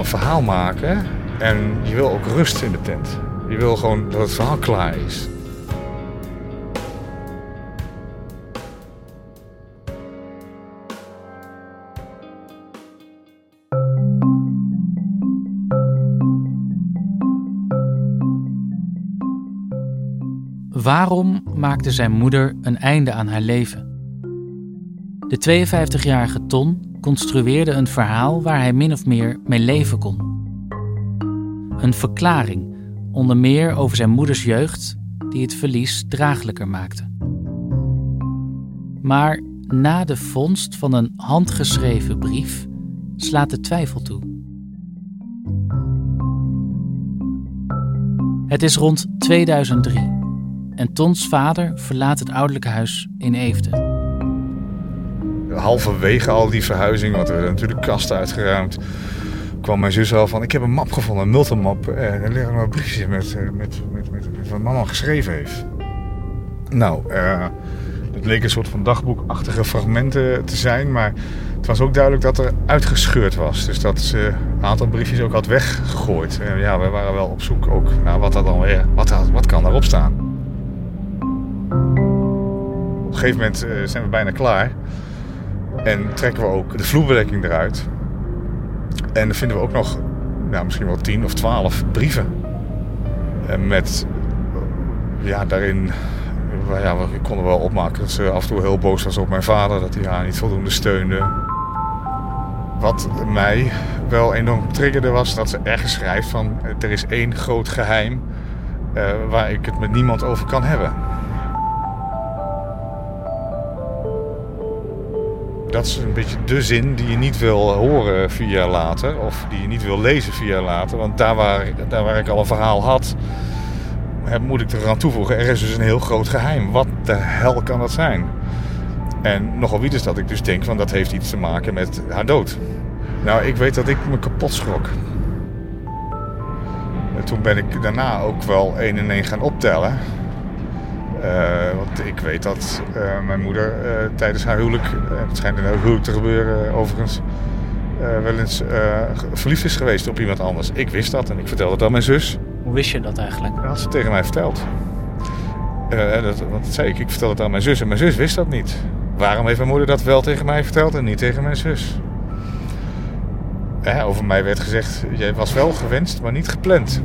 S9: Een verhaal maken en je wil ook rust in de tent. Je wil gewoon dat het verhaal klaar is.
S4: Waarom maakte zijn moeder een einde aan haar leven? De 52-jarige Ton construeerde een verhaal waar hij min of meer mee leven kon. Een verklaring, onder meer over zijn moeders jeugd, die het verlies draaglijker maakte. Maar na de vondst van een handgeschreven brief slaat de twijfel toe. Het is rond 2003 en Tons vader verlaat het ouderlijke huis in Eefde.
S9: Halverwege al die verhuizing, want er werden natuurlijk kasten uitgeruimd, kwam mijn zus al van: Ik heb een map gevonden, een multimap. En er liggen nog briefjes met, eh, met, met, met, met wat mama geschreven heeft. Nou, eh, het leek een soort van dagboekachtige fragmenten te zijn, maar het was ook duidelijk dat er uitgescheurd was. Dus dat ze een aantal briefjes ook had weggegooid. Ja, we waren wel op zoek ook naar wat, dat dan weer, wat, wat kan daarop staan. Op een gegeven moment eh, zijn we bijna klaar. En trekken we ook de vloerbedekking eruit. En dan vinden we ook nog nou, misschien wel 10 of 12 brieven. En met ja, daarin ja, we konden wel opmaken dat ze af en toe heel boos was op mijn vader, dat hij haar niet voldoende steunde. Wat mij wel enorm triggerde was dat ze ergens schrijft van er is één groot geheim uh, waar ik het met niemand over kan hebben. Dat is een beetje de zin die je niet wil horen vier jaar later. Of die je niet wil lezen vier jaar later. Want daar waar, daar waar ik al een verhaal had, moet ik er aan toevoegen. Er is dus een heel groot geheim. Wat de hel kan dat zijn? En nogal wie is dat ik dus denk van dat heeft iets te maken met haar dood. Nou, ik weet dat ik me kapot schrok. En toen ben ik daarna ook wel één en één gaan optellen. Uh, want ik weet dat uh, mijn moeder uh, tijdens haar huwelijk, het schijnt in haar huwelijk te gebeuren overigens, wel eens verliefd is geweest op iemand anders. Ik wist dat en ik vertelde dat aan mijn zus.
S4: Hoe wist je dat eigenlijk?
S9: Dat had ze tegen mij verteld. dat, want dat zei ik, ik vertelde het aan mijn zus en mijn zus wist dat niet. Waarom heeft mijn moeder dat wel tegen mij verteld en niet tegen mijn zus? over mij werd gezegd, jij was wel gewenst, maar niet gepland.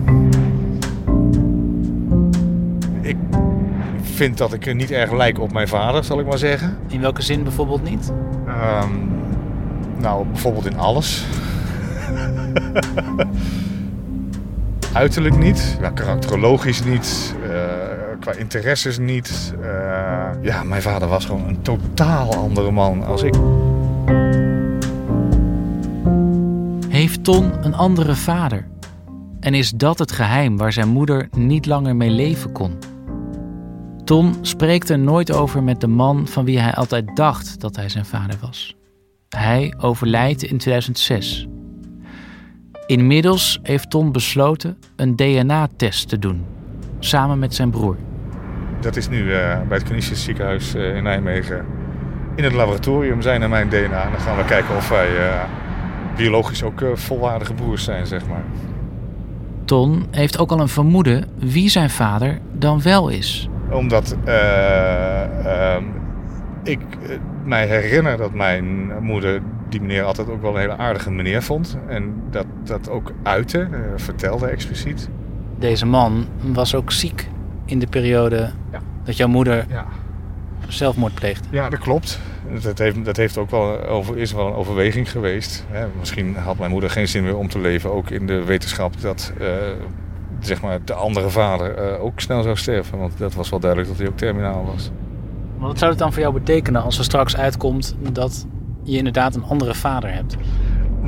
S9: Ik vind dat ik niet erg lijk op mijn vader, zal ik maar zeggen.
S4: In welke zin bijvoorbeeld niet?
S9: Um, nou, bijvoorbeeld in alles. Uiterlijk niet, ja, karakterologisch niet, uh, qua interesses niet. Uh, ja, mijn vader was gewoon een totaal andere man als ik.
S4: Heeft Ton een andere vader? En is dat het geheim waar zijn moeder niet langer mee leven kon? Ton spreekt er nooit over met de man van wie hij altijd dacht dat hij zijn vader was. Hij overlijdt in 2006. Inmiddels heeft Ton besloten een DNA-test te doen, samen met zijn broer.
S9: Dat is nu uh, bij het Canisius ziekenhuis uh, in Nijmegen. In het laboratorium zijn er mijn DNA. En dan gaan we kijken of wij uh, biologisch ook volwaardige broers zijn, zeg maar.
S4: Ton heeft ook al een vermoeden wie zijn vader dan wel is.
S9: Omdat ehm, ik mij herinner dat mijn moeder die meneer altijd ook wel een hele aardige meneer vond. En dat, dat ook uitte, uh, vertelde expliciet.
S4: Deze man was ook ziek in de periode ja. dat jouw moeder ja. zelfmoord pleegde.
S9: Ja, dat klopt. Dat, heeft, dat heeft ook wel over, is wel een overweging geweest. Hè. Misschien had mijn moeder geen zin meer om te leven. Ook in de wetenschap dat zeg maar de andere vader uh, ook snel zou sterven. Want dat was wel duidelijk dat hij ook terminaal was.
S4: Maar wat zou het dan voor jou betekenen als er straks uitkomt dat je inderdaad een andere vader hebt?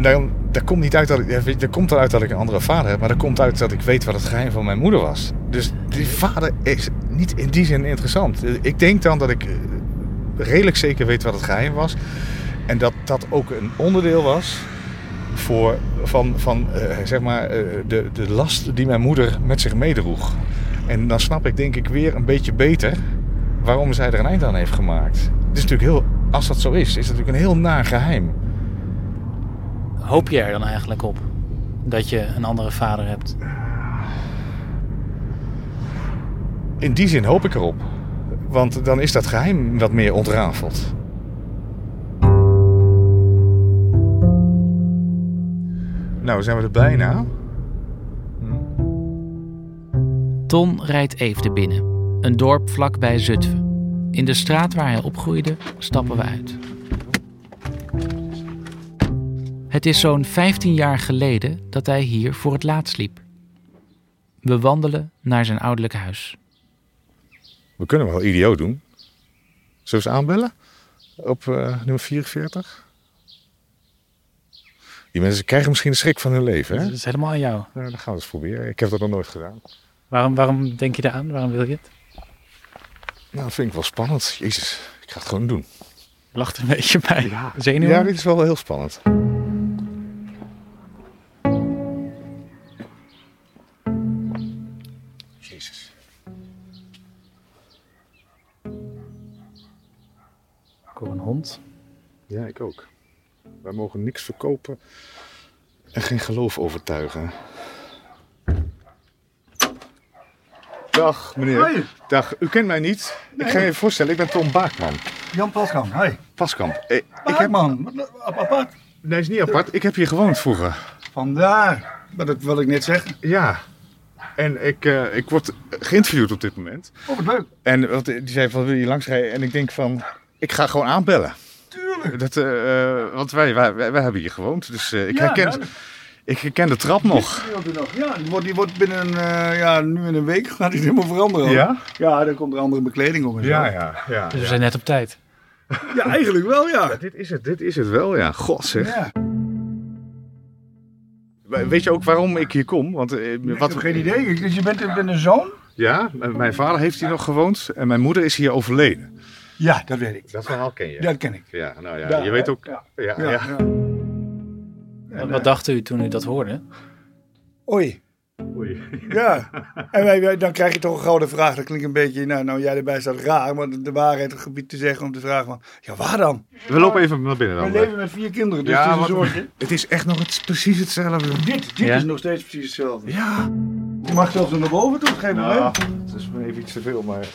S9: Dan, dat komt niet uit dat ik, er komt eruit dat ik een andere vader heb, maar er komt uit dat ik weet wat het geheim van mijn moeder was. Dus die vader is niet in die zin interessant. Ik denk dan dat ik eh, redelijk zeker weet wat het geheim was. En dat dat ook een onderdeel was voor, van, van uh, zeg maar, uh, de, de last die mijn moeder met zich meedroeg. En dan snap ik denk ik weer een beetje beter waarom zij er een eind aan heeft gemaakt. Het is natuurlijk heel als dat zo is, is het natuurlijk een heel naar geheim.
S4: Hoop je er dan eigenlijk op dat je een andere vader hebt?
S9: In die zin hoop ik erop. Want dan is dat geheim wat meer ontrafeld. Nou, zijn we er bijna.
S4: Ton rijdt even binnen. Een dorp vlakbij Zutphen. In de straat waar hij opgroeide stappen we uit. Het is zo'n 15 jaar geleden dat hij hier voor het laatst liep. We wandelen naar zijn ouderlijk huis.
S9: We kunnen wel idioot doen. Zullen we ze aanbellen? Op eh, nummer 44? Die mensen krijgen misschien de schrik van hun leven, hè?
S4: Dat is helemaal aan jou.
S9: Nou, dan gaan we eens proberen. Ik heb dat nog nooit gedaan.
S4: Waarom, waarom denk je eraan? Waarom wil je het?
S9: Nou, dat vind ik wel spannend. Jezus, ik ga het gewoon doen.
S4: Je lacht een beetje bij.
S9: Ja,
S4: Zenuwen?
S9: ja dit is wel heel spannend. Jezus.
S4: Ik hoor een hond.
S9: Ja, ik ook. Wij mogen niks verkopen en geen geloof overtuigen. Dag meneer.
S11: Hoi.
S9: Dag, u kent mij niet. Ik ga je voorstellen, ik ben Tom Baakman.
S11: Jan Paskamp, hi.
S9: Paskamp. Eh, ik heb...
S11: Apart.
S9: Nee, is niet apart. Ik heb hier gewoond vroeger.
S11: Vandaar, wat ik, wat ik net zeg.
S9: Ja. En ik, eh, ik word geïnterviewd op dit moment.
S11: Oh, wat leuk.
S9: En wat, die zei van, wil je langsrijden? En ik denk van, ik ga gewoon aanbellen.
S11: Tuurlijk.
S9: Dat, eh, eh, want wij, wij, wij, wij hebben hier gewoond, dus eh, ik,
S11: Ja,
S9: herken,
S11: nou.
S9: ik herken de trap nog.
S11: Die had nog. Ja, die wordt, die wordt binnen eh, ja, nu in een week gaat die helemaal veranderen.
S9: Ja?
S11: Ja, dan komt er andere bekleding op en zo.
S9: Ja, ja, ja.
S4: Dus we zijn net op tijd.
S11: Ja, eigenlijk wel, ja.
S9: Dit is het, dit is het wel, ja. God zeg.
S11: ja.
S9: Weet je ook waarom ik hier kom? Want, eh,
S11: Ik
S9: wat,
S11: heb geen idee. Dus je bent, bent een zoon?
S9: Ja, mijn vader heeft hier nog gewoond en mijn moeder is hier overleden.
S11: Ja, dat weet ik.
S9: Dat verhaal ken je.
S11: Dat ken ik.
S9: Ja, nou ja,
S11: Ja,
S9: je weet ook.
S11: Ja.
S9: Ja, ja,
S11: Ja, ja.
S4: Wat, wat dacht u toen u dat hoorde?
S11: Oei.
S9: Oei.
S11: Ja. En wij, wij- dan krijg je toch een gouden vraag. Dat klinkt een beetje, nou, nou jij erbij staat raar. Maar de, waarheid het gebied te zeggen om te vragen van, ja, waar dan?
S9: We lopen even naar binnen
S11: We
S9: dan.
S11: leven met vier kinderen, dus
S9: Ja,
S11: het is
S9: wat-. Het is echt nog het, precies hetzelfde.
S11: Dit, dit
S4: Ja?
S11: is nog steeds precies hetzelfde.
S9: Ja.
S11: Je mag zelfs naar boven toe, geen
S9: Nou,
S11: probleem.
S9: het is me even iets te veel, maar...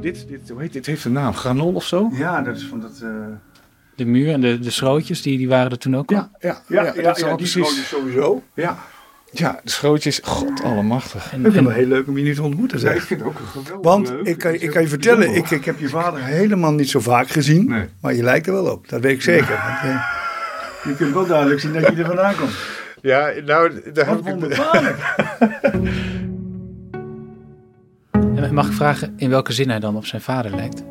S9: Dit, dit, hoe heet dit? heeft een naam. Granol of zo?
S11: Ja, dat is van dat... eh,
S4: De muur en de, de schrootjes, die, die waren er toen ook al?
S9: Ja, ja,
S11: ja, ja,
S9: dat is
S11: ja, die
S9: precies.
S11: schoon is sowieso.
S9: Ja. Ja, de schrootjes. God allemachtig.
S4: En,
S11: Ik vind het heel leuk om je niet te ontmoeten, zeg.
S9: vind het ook geweldig
S11: Want ik kan, ik kan je vertellen, ik, ik heb je vader helemaal niet zo vaak gezien.
S9: Nee.
S11: Maar je lijkt er wel op, dat weet ik zeker. Want, eh, je kunt wel duidelijk zien dat je er vandaan komt.
S9: Ja, nou, daar
S11: Wat
S9: ik...
S11: wonderbaarlijk.
S4: en mag ik vragen in welke zin hij dan op zijn vader lijkt?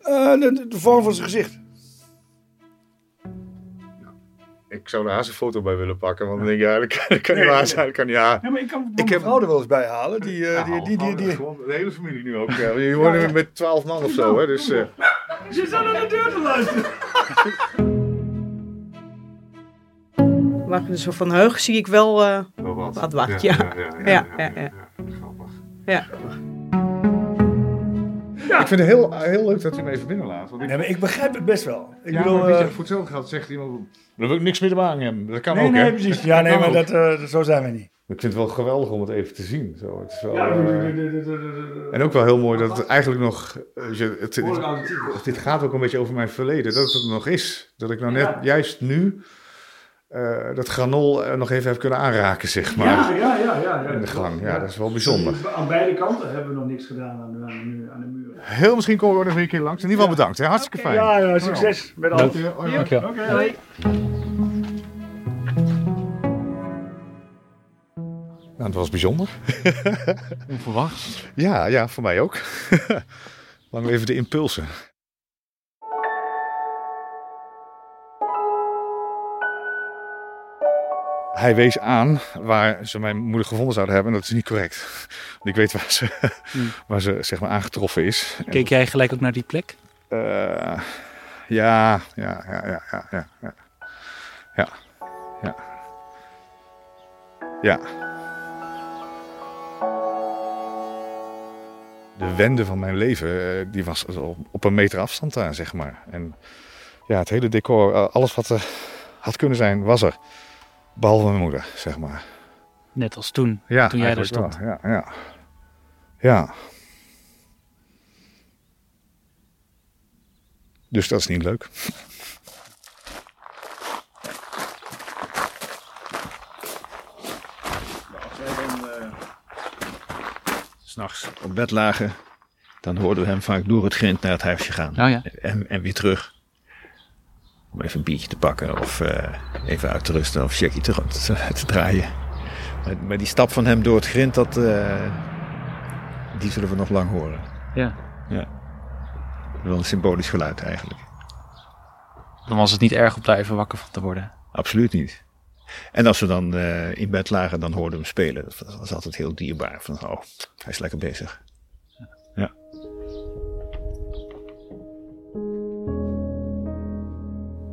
S11: Eh, de, de vorm van zijn gezicht.
S9: Ik zou er haast een foto bij willen pakken, want dan denk ik, ja, dat kan, niet waar zijn. Kan ja.
S11: Ja, maar ik kan
S9: Ik heb-
S11: vrouw er wel eens bij halen. Die, eh, die, die, die, die,
S9: Gewoon de hele familie nu ook. Ja. Je woont met twaalf man of zo, hè, dus... eh,
S11: Ze staan aan de deur te luisteren.
S12: Maar zo van heug zie ik wel eh,
S9: wat,
S12: wat, ja. Ja, ja, ja.
S9: Grappig.
S12: Ja.
S9: Ik vind het heel, heel leuk dat u me even binnenlaat. Want ik,
S11: Nee, maar ik begrijp het best wel. Ik
S9: ja,
S11: bedoel,
S9: maar
S11: eh,
S9: voor hetzelfde geld zegt iemand... Daar wil ik niks meer te maken hebben. Dat kan
S11: nee,
S9: ook,
S11: nee,
S9: hè?
S11: precies. Ja, nee, maar dat, eh, zo zijn we niet.
S9: Ik vind het wel geweldig om het even te zien. Zo. Het is wel,
S11: Ja,
S9: En ook wel heel mooi dat het eigenlijk nog. eh, je- het, het- dit gaat ook een beetje over mijn verleden. Dat het er nog is. Dat ik nou net juist nu. Eh, dat granol eh, nog even heb kunnen aanraken, zeg maar.
S11: Ja, ja, ja, ja, ja.
S9: In de gang. Ja, dat is wel bijzonder.
S11: Aan beide kanten hebben we nog niks gedaan aan de, aan de, muur, aan de muur.
S9: Heel misschien komen we nog weer een keer langs. In ieder geval bedankt. Hè. Hartstikke fijn.
S11: Ja, ja, succes met alles.
S4: Dankjewel.
S11: Oké.
S9: Nou, het was bijzonder.
S4: Onverwachts.
S9: Ja, ja, voor mij ook. Lang leven de impulsen. Hij wees aan waar ze mijn moeder gevonden zouden hebben. En dat is niet correct. Want ik weet waar ze, waar ze zeg maar, aangetroffen is.
S4: Keek jij gelijk ook naar die plek?
S9: Eh, ja, ja, ja, ja, ja, ja, ja. Ja, ja. Ja. De wende van mijn leven, eh, die was op een meter afstand daar, zeg maar. En ja, het hele decor, eh, alles wat er had kunnen zijn, was er. Behalve mijn moeder, zeg maar.
S4: Net als toen,
S9: Ja,
S4: toen jij er stond.
S9: wel, Ja, ja. Ja. Dus dat is niet leuk.
S11: Als wij dan eh,
S5: s'nachts op bed lagen, dan hoorden we hem vaak door het grind naar het huisje gaan.
S8: Oh ja.
S5: en, en weer terug. Om even een biertje te pakken of eh, even uit te rusten of checkie te, te, te draaien. Maar, maar die stap van hem door het grind, dat, eh, die zullen we nog lang horen.
S8: Ja.
S5: Ja. Wel een symbolisch geluid eigenlijk.
S8: Dan was het niet erg om daar even wakker van te worden.
S5: Absoluut niet. En als we dan eh, in bed lagen, dan hoorden we hem spelen. Dat was altijd heel dierbaar. Van, oh, hij is lekker bezig.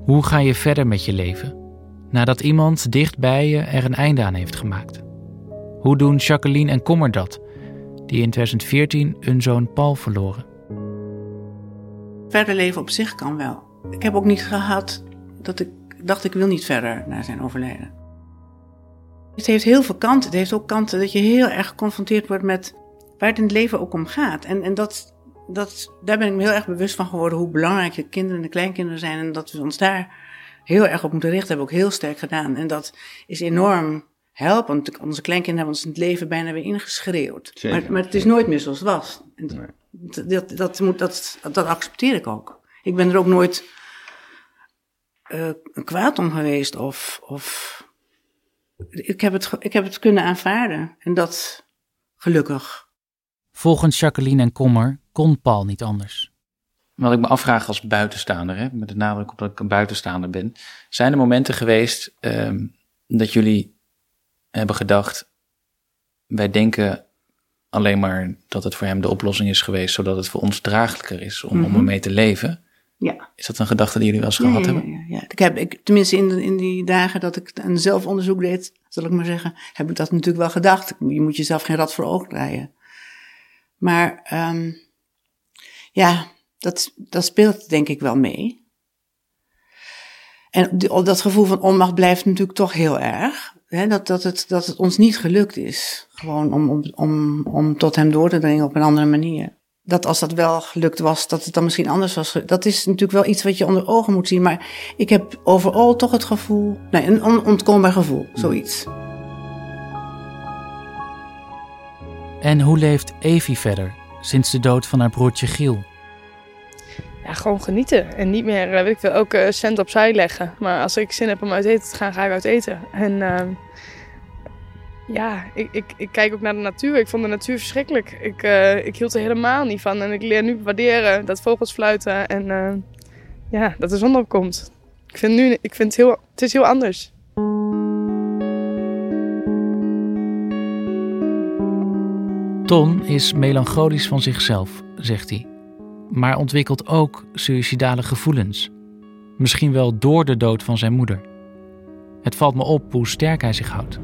S4: Hoe ga je verder met je leven nadat iemand dicht bij je er een einde aan heeft gemaakt? Hoe doen Jacqueline en Kommer dat, die in 2014 hun zoon Paul verloren?
S6: Verder leven op zich kan wel. Ik heb ook niet gehad dat ik dacht ik wil niet verder na zijn overlijden. Het heeft heel veel kanten. Het heeft ook kanten dat je heel erg geconfronteerd wordt met waar het in het leven ook om gaat. En, en dat, dat, daar ben ik me heel erg bewust van geworden hoe belangrijk de kinderen en de kleinkinderen zijn. En dat we ons daar heel erg op moeten richten, hebben we ook heel sterk gedaan. En dat is enorm helpend. Onze kleinkinderen hebben ons in het leven bijna weer ingeschreeuwd. Maar, maar het is nooit meer zoals het was. En dat, dat, dat, moet, dat, dat accepteer ik ook. Ik ben er ook nooit uh, kwaad om geweest of, of ik, heb het, ik heb het kunnen aanvaarden. En dat gelukkig.
S4: Volgens Jacqueline en Kommer kon Paul niet anders.
S8: Wat ik me afvraag als buitenstaander, hè, met de nadruk op dat ik een buitenstaander ben. Zijn er momenten geweest um, dat jullie hebben gedacht, wij denken alleen maar dat het voor hem de oplossing is geweest, zodat het voor ons draaglijker is om, mm -hmm. om ermee te leven?
S6: Ja.
S8: Is dat een gedachte die jullie wel eens gehad
S6: ja,
S8: hebben?
S6: Ja, ja, Ik heb, ik, tenminste in, in die dagen dat ik een zelfonderzoek deed, zal ik maar zeggen, heb ik dat natuurlijk wel gedacht. Je moet jezelf geen rat voor ogen draaien. Maar um, ja, dat, dat speelt denk ik wel mee. En dat gevoel van onmacht blijft natuurlijk toch heel erg. Dat, dat, het, dat het ons niet gelukt is. Gewoon om, om, om, om tot hem door te dringen op een andere manier dat als dat wel gelukt was, dat het dan misschien anders was. Dat is natuurlijk wel iets wat je onder ogen moet zien. Maar ik heb overal toch het gevoel, nee, een onontkoombaar gevoel, zoiets.
S4: En hoe leeft Evie verder sinds de dood van haar broertje Giel?
S10: Ja, gewoon genieten. En niet meer, weet ik veel, ook uh, cent opzij leggen. Maar als ik zin heb om uit eten te gaan, ga ik uit eten. En uh, ja, ik, ik, ik kijk ook naar de natuur. Ik vond de natuur verschrikkelijk. Ik, uh, ik hield er helemaal niet van. En ik leer nu waarderen dat vogels fluiten en uh, ja, dat de zon opkomt. Ik vind, nu, ik vind het, heel, het is heel anders.
S4: Ton is melancholisch van zichzelf, zegt hij. Maar ontwikkelt ook suïcidale gevoelens. Misschien wel door de dood van zijn moeder. Het valt me op hoe sterk hij zich houdt.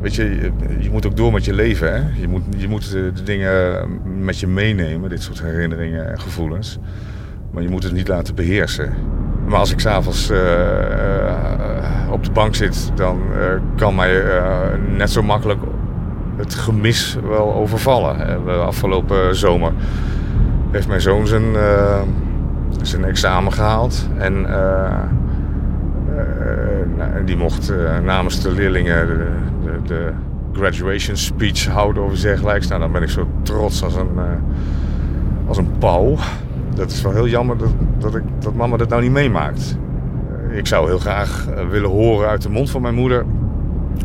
S9: Weet je, je moet ook door met je leven. Hè? Je, moet, je moet de dingen met je meenemen, dit soort herinneringen en gevoelens. Maar je moet het niet laten beheersen. Maar als ik s'avonds uh, op de bank zit, dan kan mij net zo makkelijk het gemis wel overvallen. De afgelopen zomer heeft mijn zoon zijn, zijn examen gehaald. En nou, die mocht namens de leerlingen de, de, de, graduation speech houden iets dergelijks. Nou, dan ben ik zo trots als een, als een pauw. Dat is wel heel jammer dat, dat, ik, dat mama dat nou niet meemaakt. Ik zou heel graag willen horen uit de mond van mijn moeder...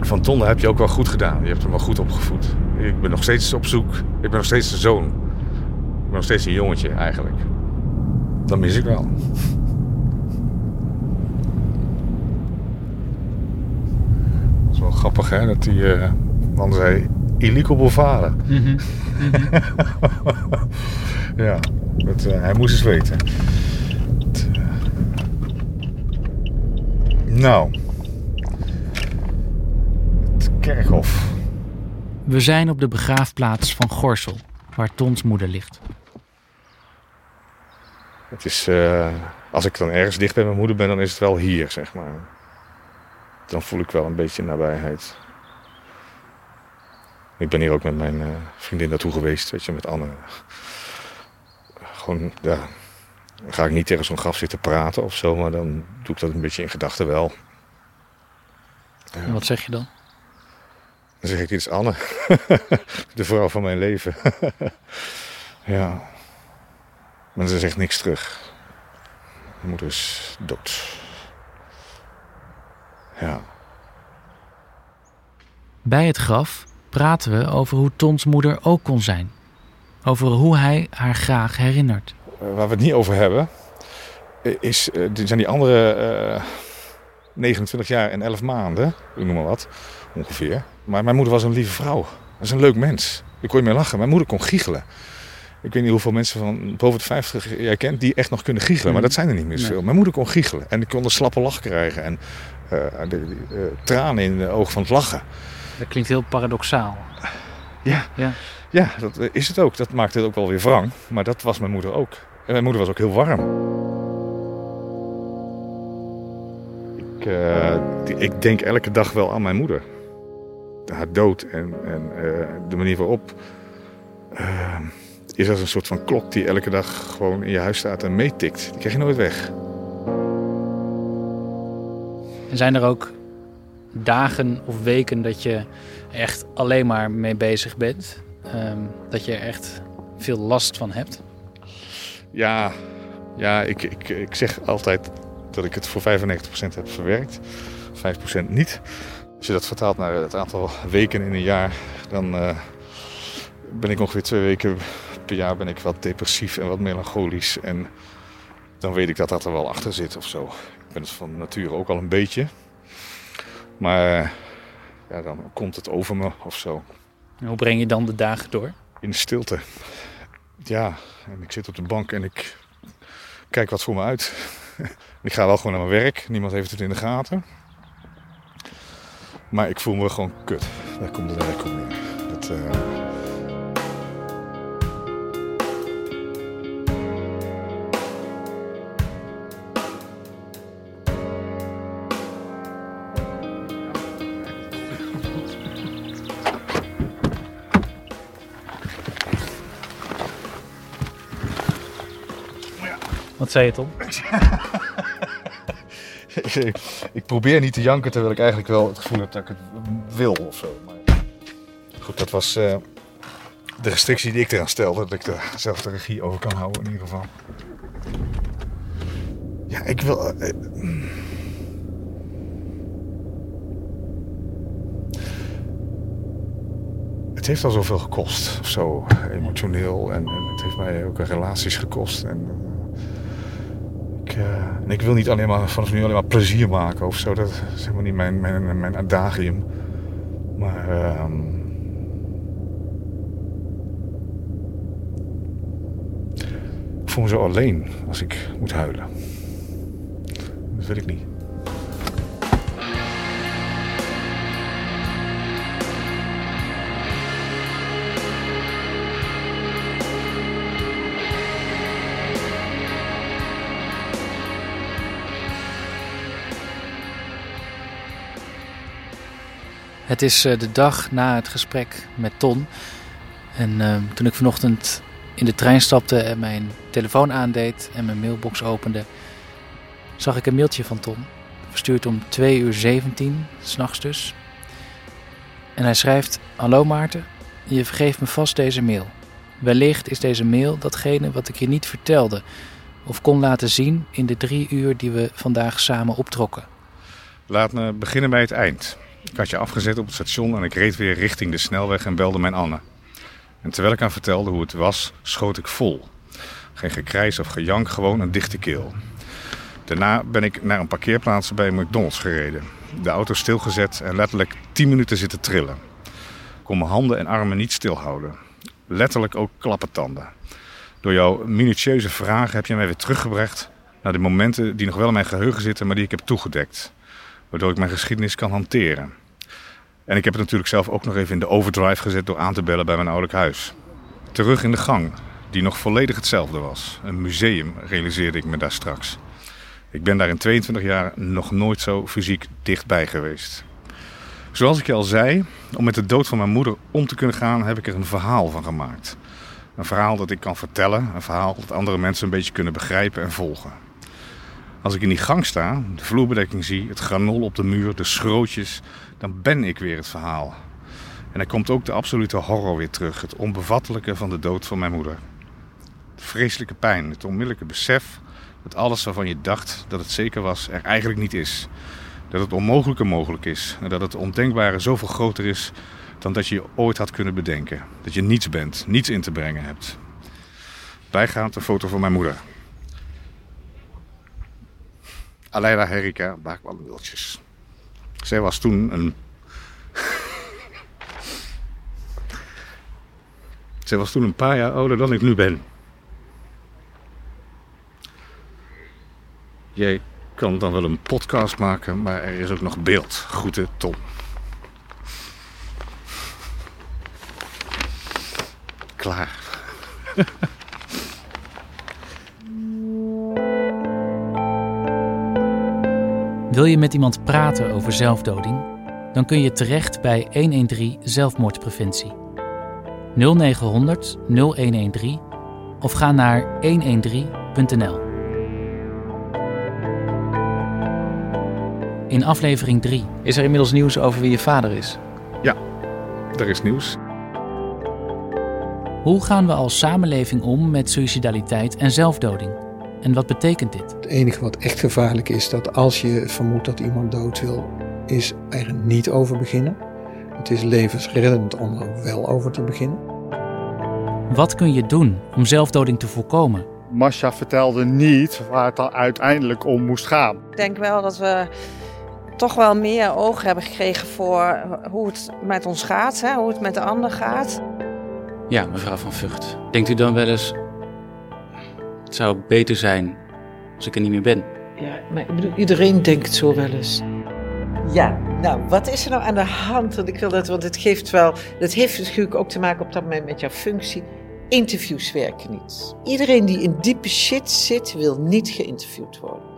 S9: van Ton, dat heb je ook wel goed gedaan. Je hebt hem wel goed opgevoed. Ik ben nog steeds op zoek. Ik ben nog steeds een zoon. Ik ben nog steeds een jongetje eigenlijk. Dat mis ik wel. wel grappig, hè? Dat hij, uh, man zei, illico bovaren. Mm -hmm. Mm -hmm. ja, dat, uh, hij moest eens weten. Uh... Nou, kerkhof.
S4: We zijn op de begraafplaats van Gorsel, waar Tons moeder ligt.
S9: Het is, als ik dan ergens dicht bij mijn moeder ben, dan is het wel hier, zeg maar dan voel ik wel een beetje nabijheid. Ik ben hier ook met mijn uh, vriendin naartoe geweest, weet je, met Anne. Gewoon, ja, dan ga ik niet tegen zo'n graf zitten praten of zo, maar dan doe ik dat een beetje in gedachten wel.
S8: Ja. En wat zeg je dan?
S9: Dan zeg ik, dit is Anne. de vrouw van mijn leven. ja. Maar ze zegt niks terug. Mijn moeder is dood. Ja.
S4: Bij het graf praten we over hoe Tons moeder ook kon zijn. Over hoe hij haar graag herinnert.
S9: Eh, waar we het niet over hebben, eh, is, eh, dit zijn die andere eh, 29 jaar en 11 maanden, ik noem maar wat, ongeveer. Maar mijn moeder was een lieve vrouw. Dat is een leuk mens. Ik kon je mee lachen. Mijn moeder kon giechelen. Ik weet niet hoeveel mensen van boven de 50 jij kent die echt nog kunnen giechelen. Maar dat zijn er niet meer
S4: Nee.
S9: zoveel. Mijn moeder kon giechelen. En ik kon een slappe lach krijgen. En eh, de, de, eh, tranen in de ogen van het lachen.
S4: Dat klinkt heel paradoxaal.
S9: Ja,
S4: Ja.
S9: ja dat eh, is het ook. Dat maakt het ook wel weer wrang. Maar dat was mijn moeder ook. En mijn moeder was ook heel warm. Ik, ik denk elke dag wel aan mijn moeder. Haar dood en, en eh, de manier waarop. eh, is als een soort van klok die elke dag gewoon in je huis staat en meetikt. Die krijg je nooit weg.
S4: En zijn er ook dagen of weken dat je echt alleen maar mee bezig bent? Ehm, dat je er echt veel last van hebt?
S9: Ja, ja ik, ik, ik zeg altijd dat ik het voor 95% heb verwerkt. 5% niet. Als je dat vertaalt naar het aantal weken in een jaar, dan eh, ben ik ongeveer twee weken per jaar ben ik wat depressief en wat melancholisch. En dan weet ik dat dat er wel achter zit of zo. Ik ben het van nature ook al een beetje. Maar ja, dan komt het over me of zo.
S4: En hoe breng je dan de dagen door?
S9: In de stilte. Ja, en ik zit op de bank en ik kijk wat voor me uit. ik ga wel gewoon naar mijn werk. Niemand heeft het in de gaten. Maar ik voel me gewoon kut. Daar komt het eigenlijk op neer. Dat, eh,
S4: Wat zei je, Tom?
S9: ik, probeer niet te janken terwijl ik eigenlijk wel het gevoel heb dat ik het wil of zo. Maar goed, dat was eh, de restrictie die ik eraan stelde. Dat ik er zelf de regie over kan houden in ieder geval. Ja, ik wil... eh, eh, mm. het heeft al zoveel gekost, of zo, emotioneel. En, en het heeft mij ook relaties gekost. En, ik, eh, ik wil niet alleen maar vanaf nu alleen maar plezier maken of zo. Dat is helemaal niet mijn, mijn, mijn adagium. Maar ehm, ik voel me zo alleen als ik moet huilen. Dat wil ik niet.
S4: Het is eh, de dag na het gesprek met Ton. En eh, toen ik vanochtend in de trein stapte en mijn telefoon aandeed en mijn mailbox opende, zag ik een mailtje van Ton. Verstuurd om 2 uur 17, s'nachts dus. En hij schrijft: Hallo Maarten, je vergeeft me vast deze mail. Wellicht is deze mail datgene wat ik je niet vertelde of kon laten zien in de drie uur die we vandaag samen optrokken.
S9: Laat me beginnen bij het eind. Ik had je afgezet op het station en ik reed weer richting de snelweg en belde mijn Anne. En terwijl ik haar vertelde hoe het was, schoot ik vol. Geen gekrijs of gejank, gewoon een dichte keel. Daarna ben ik naar een parkeerplaats bij McDonald's gereden. De auto stilgezet en letterlijk 10 minuten zitten trillen. Ik kon mijn handen en armen niet stilhouden. Letterlijk ook klappentanden. Door jouw minutieuze vragen heb je mij weer teruggebracht naar de momenten die nog wel in mijn geheugen zitten, maar die ik heb toegedekt. Waardoor ik mijn geschiedenis kan hanteren. En ik heb het natuurlijk zelf ook nog even in de overdrive gezet door aan te bellen bij mijn ouderlijk huis. Terug in de gang, die nog volledig hetzelfde was. Een museum realiseerde ik me daar straks. Ik ben daar in 22 jaar nog nooit zo fysiek dichtbij geweest. Zoals ik je al zei, om met de dood van mijn moeder om te kunnen gaan, heb ik er een verhaal van gemaakt. Een verhaal dat ik kan vertellen, een verhaal dat andere mensen een beetje kunnen begrijpen en volgen. Als ik in die gang sta, de vloerbedekking zie, het granol op de muur, de schrootjes, dan ben ik weer het verhaal. En er komt ook de absolute horror weer terug. Het onbevattelijke van de dood van mijn moeder. De vreselijke pijn, het onmiddellijke besef dat alles waarvan je dacht dat het zeker was, er eigenlijk niet is. Dat het onmogelijke mogelijk is. En dat het ondenkbare zoveel groter is dan dat je ooit had kunnen bedenken. Dat je niets bent, niets in te brengen hebt. Bijgaand een foto van mijn moeder. Aleida Herika Baakwanwiltjes. Zij was toen een. Zij was toen een paar jaar ouder dan ik nu ben. Jij kan dan wel een podcast maken, maar er is ook nog beeld. Groeten, Tom. Klaar.
S4: Wil je met iemand praten over zelfdoding? Dan kun je terecht bij 113 zelfmoordpreventie. 0900 0113 of ga naar 113.nl. In aflevering 3
S8: Is er inmiddels nieuws over wie je vader is?
S9: Ja, er is nieuws.
S4: Hoe gaan we als samenleving om met suicidaliteit en zelfdoding? En wat betekent dit?
S13: Het enige wat echt gevaarlijk is, dat als je vermoedt dat iemand dood wil, is er niet over beginnen. Het is levensreddend om er wel over te beginnen.
S4: Wat kun je doen om zelfdoding te voorkomen?
S14: Masha vertelde niet waar het dan uiteindelijk om moest gaan.
S12: Ik denk wel dat we toch wel meer oog hebben gekregen voor hoe het met ons gaat, hè, hoe het met de ander gaat.
S8: Ja, mevrouw van Vught. Denkt u dan wel eens... Het zou beter zijn als ik er niet meer ben?
S15: Ja, maar ik bedoel, iedereen denkt zo wel eens. Ja, nou, wat is er nou aan de hand? Want ik wil dat, want het geeft wel, dat heeft natuurlijk ook te maken op dat moment met jouw functie. Interviews werken niet. Iedereen die in diepe shit zit, wil niet geïnterviewd worden.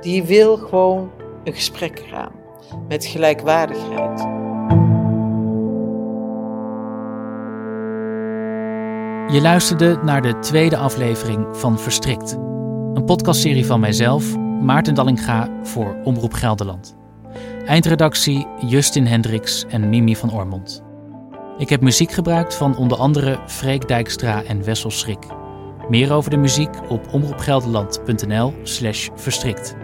S15: Die wil gewoon een gesprek gaan met gelijkwaardigheid.
S4: Je luisterde naar de tweede aflevering van Verstrikt. Een podcastserie van mijzelf, Maarten Dallinga voor Omroep Gelderland. Eindredactie Justin Hendricks en Mimi van Ormond. Ik heb muziek gebruikt van onder andere Freek Dijkstra en Wessel Schrik. Meer over de muziek op omroepgelderland.nl slash verstrikt.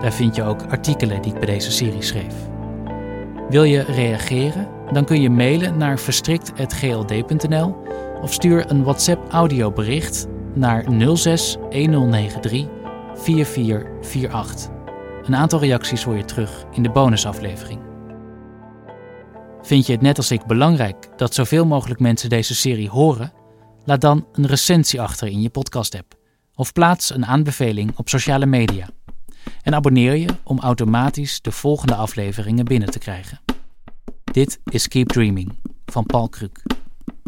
S4: Daar vind je ook artikelen die ik bij deze serie schreef. Wil je reageren? Dan kun je mailen naar verstrikt.gld.nl of stuur een WhatsApp audiobericht naar 06 1093 4448. Een aantal reacties hoor je terug in de bonusaflevering. Vind je het net als ik belangrijk dat zoveel mogelijk mensen deze serie horen? Laat dan een recensie achter in je podcast-app of plaats een aanbeveling op sociale media. En abonneer je om automatisch de volgende afleveringen binnen te krijgen. Dit is Keep Dreaming van Paul Kruk.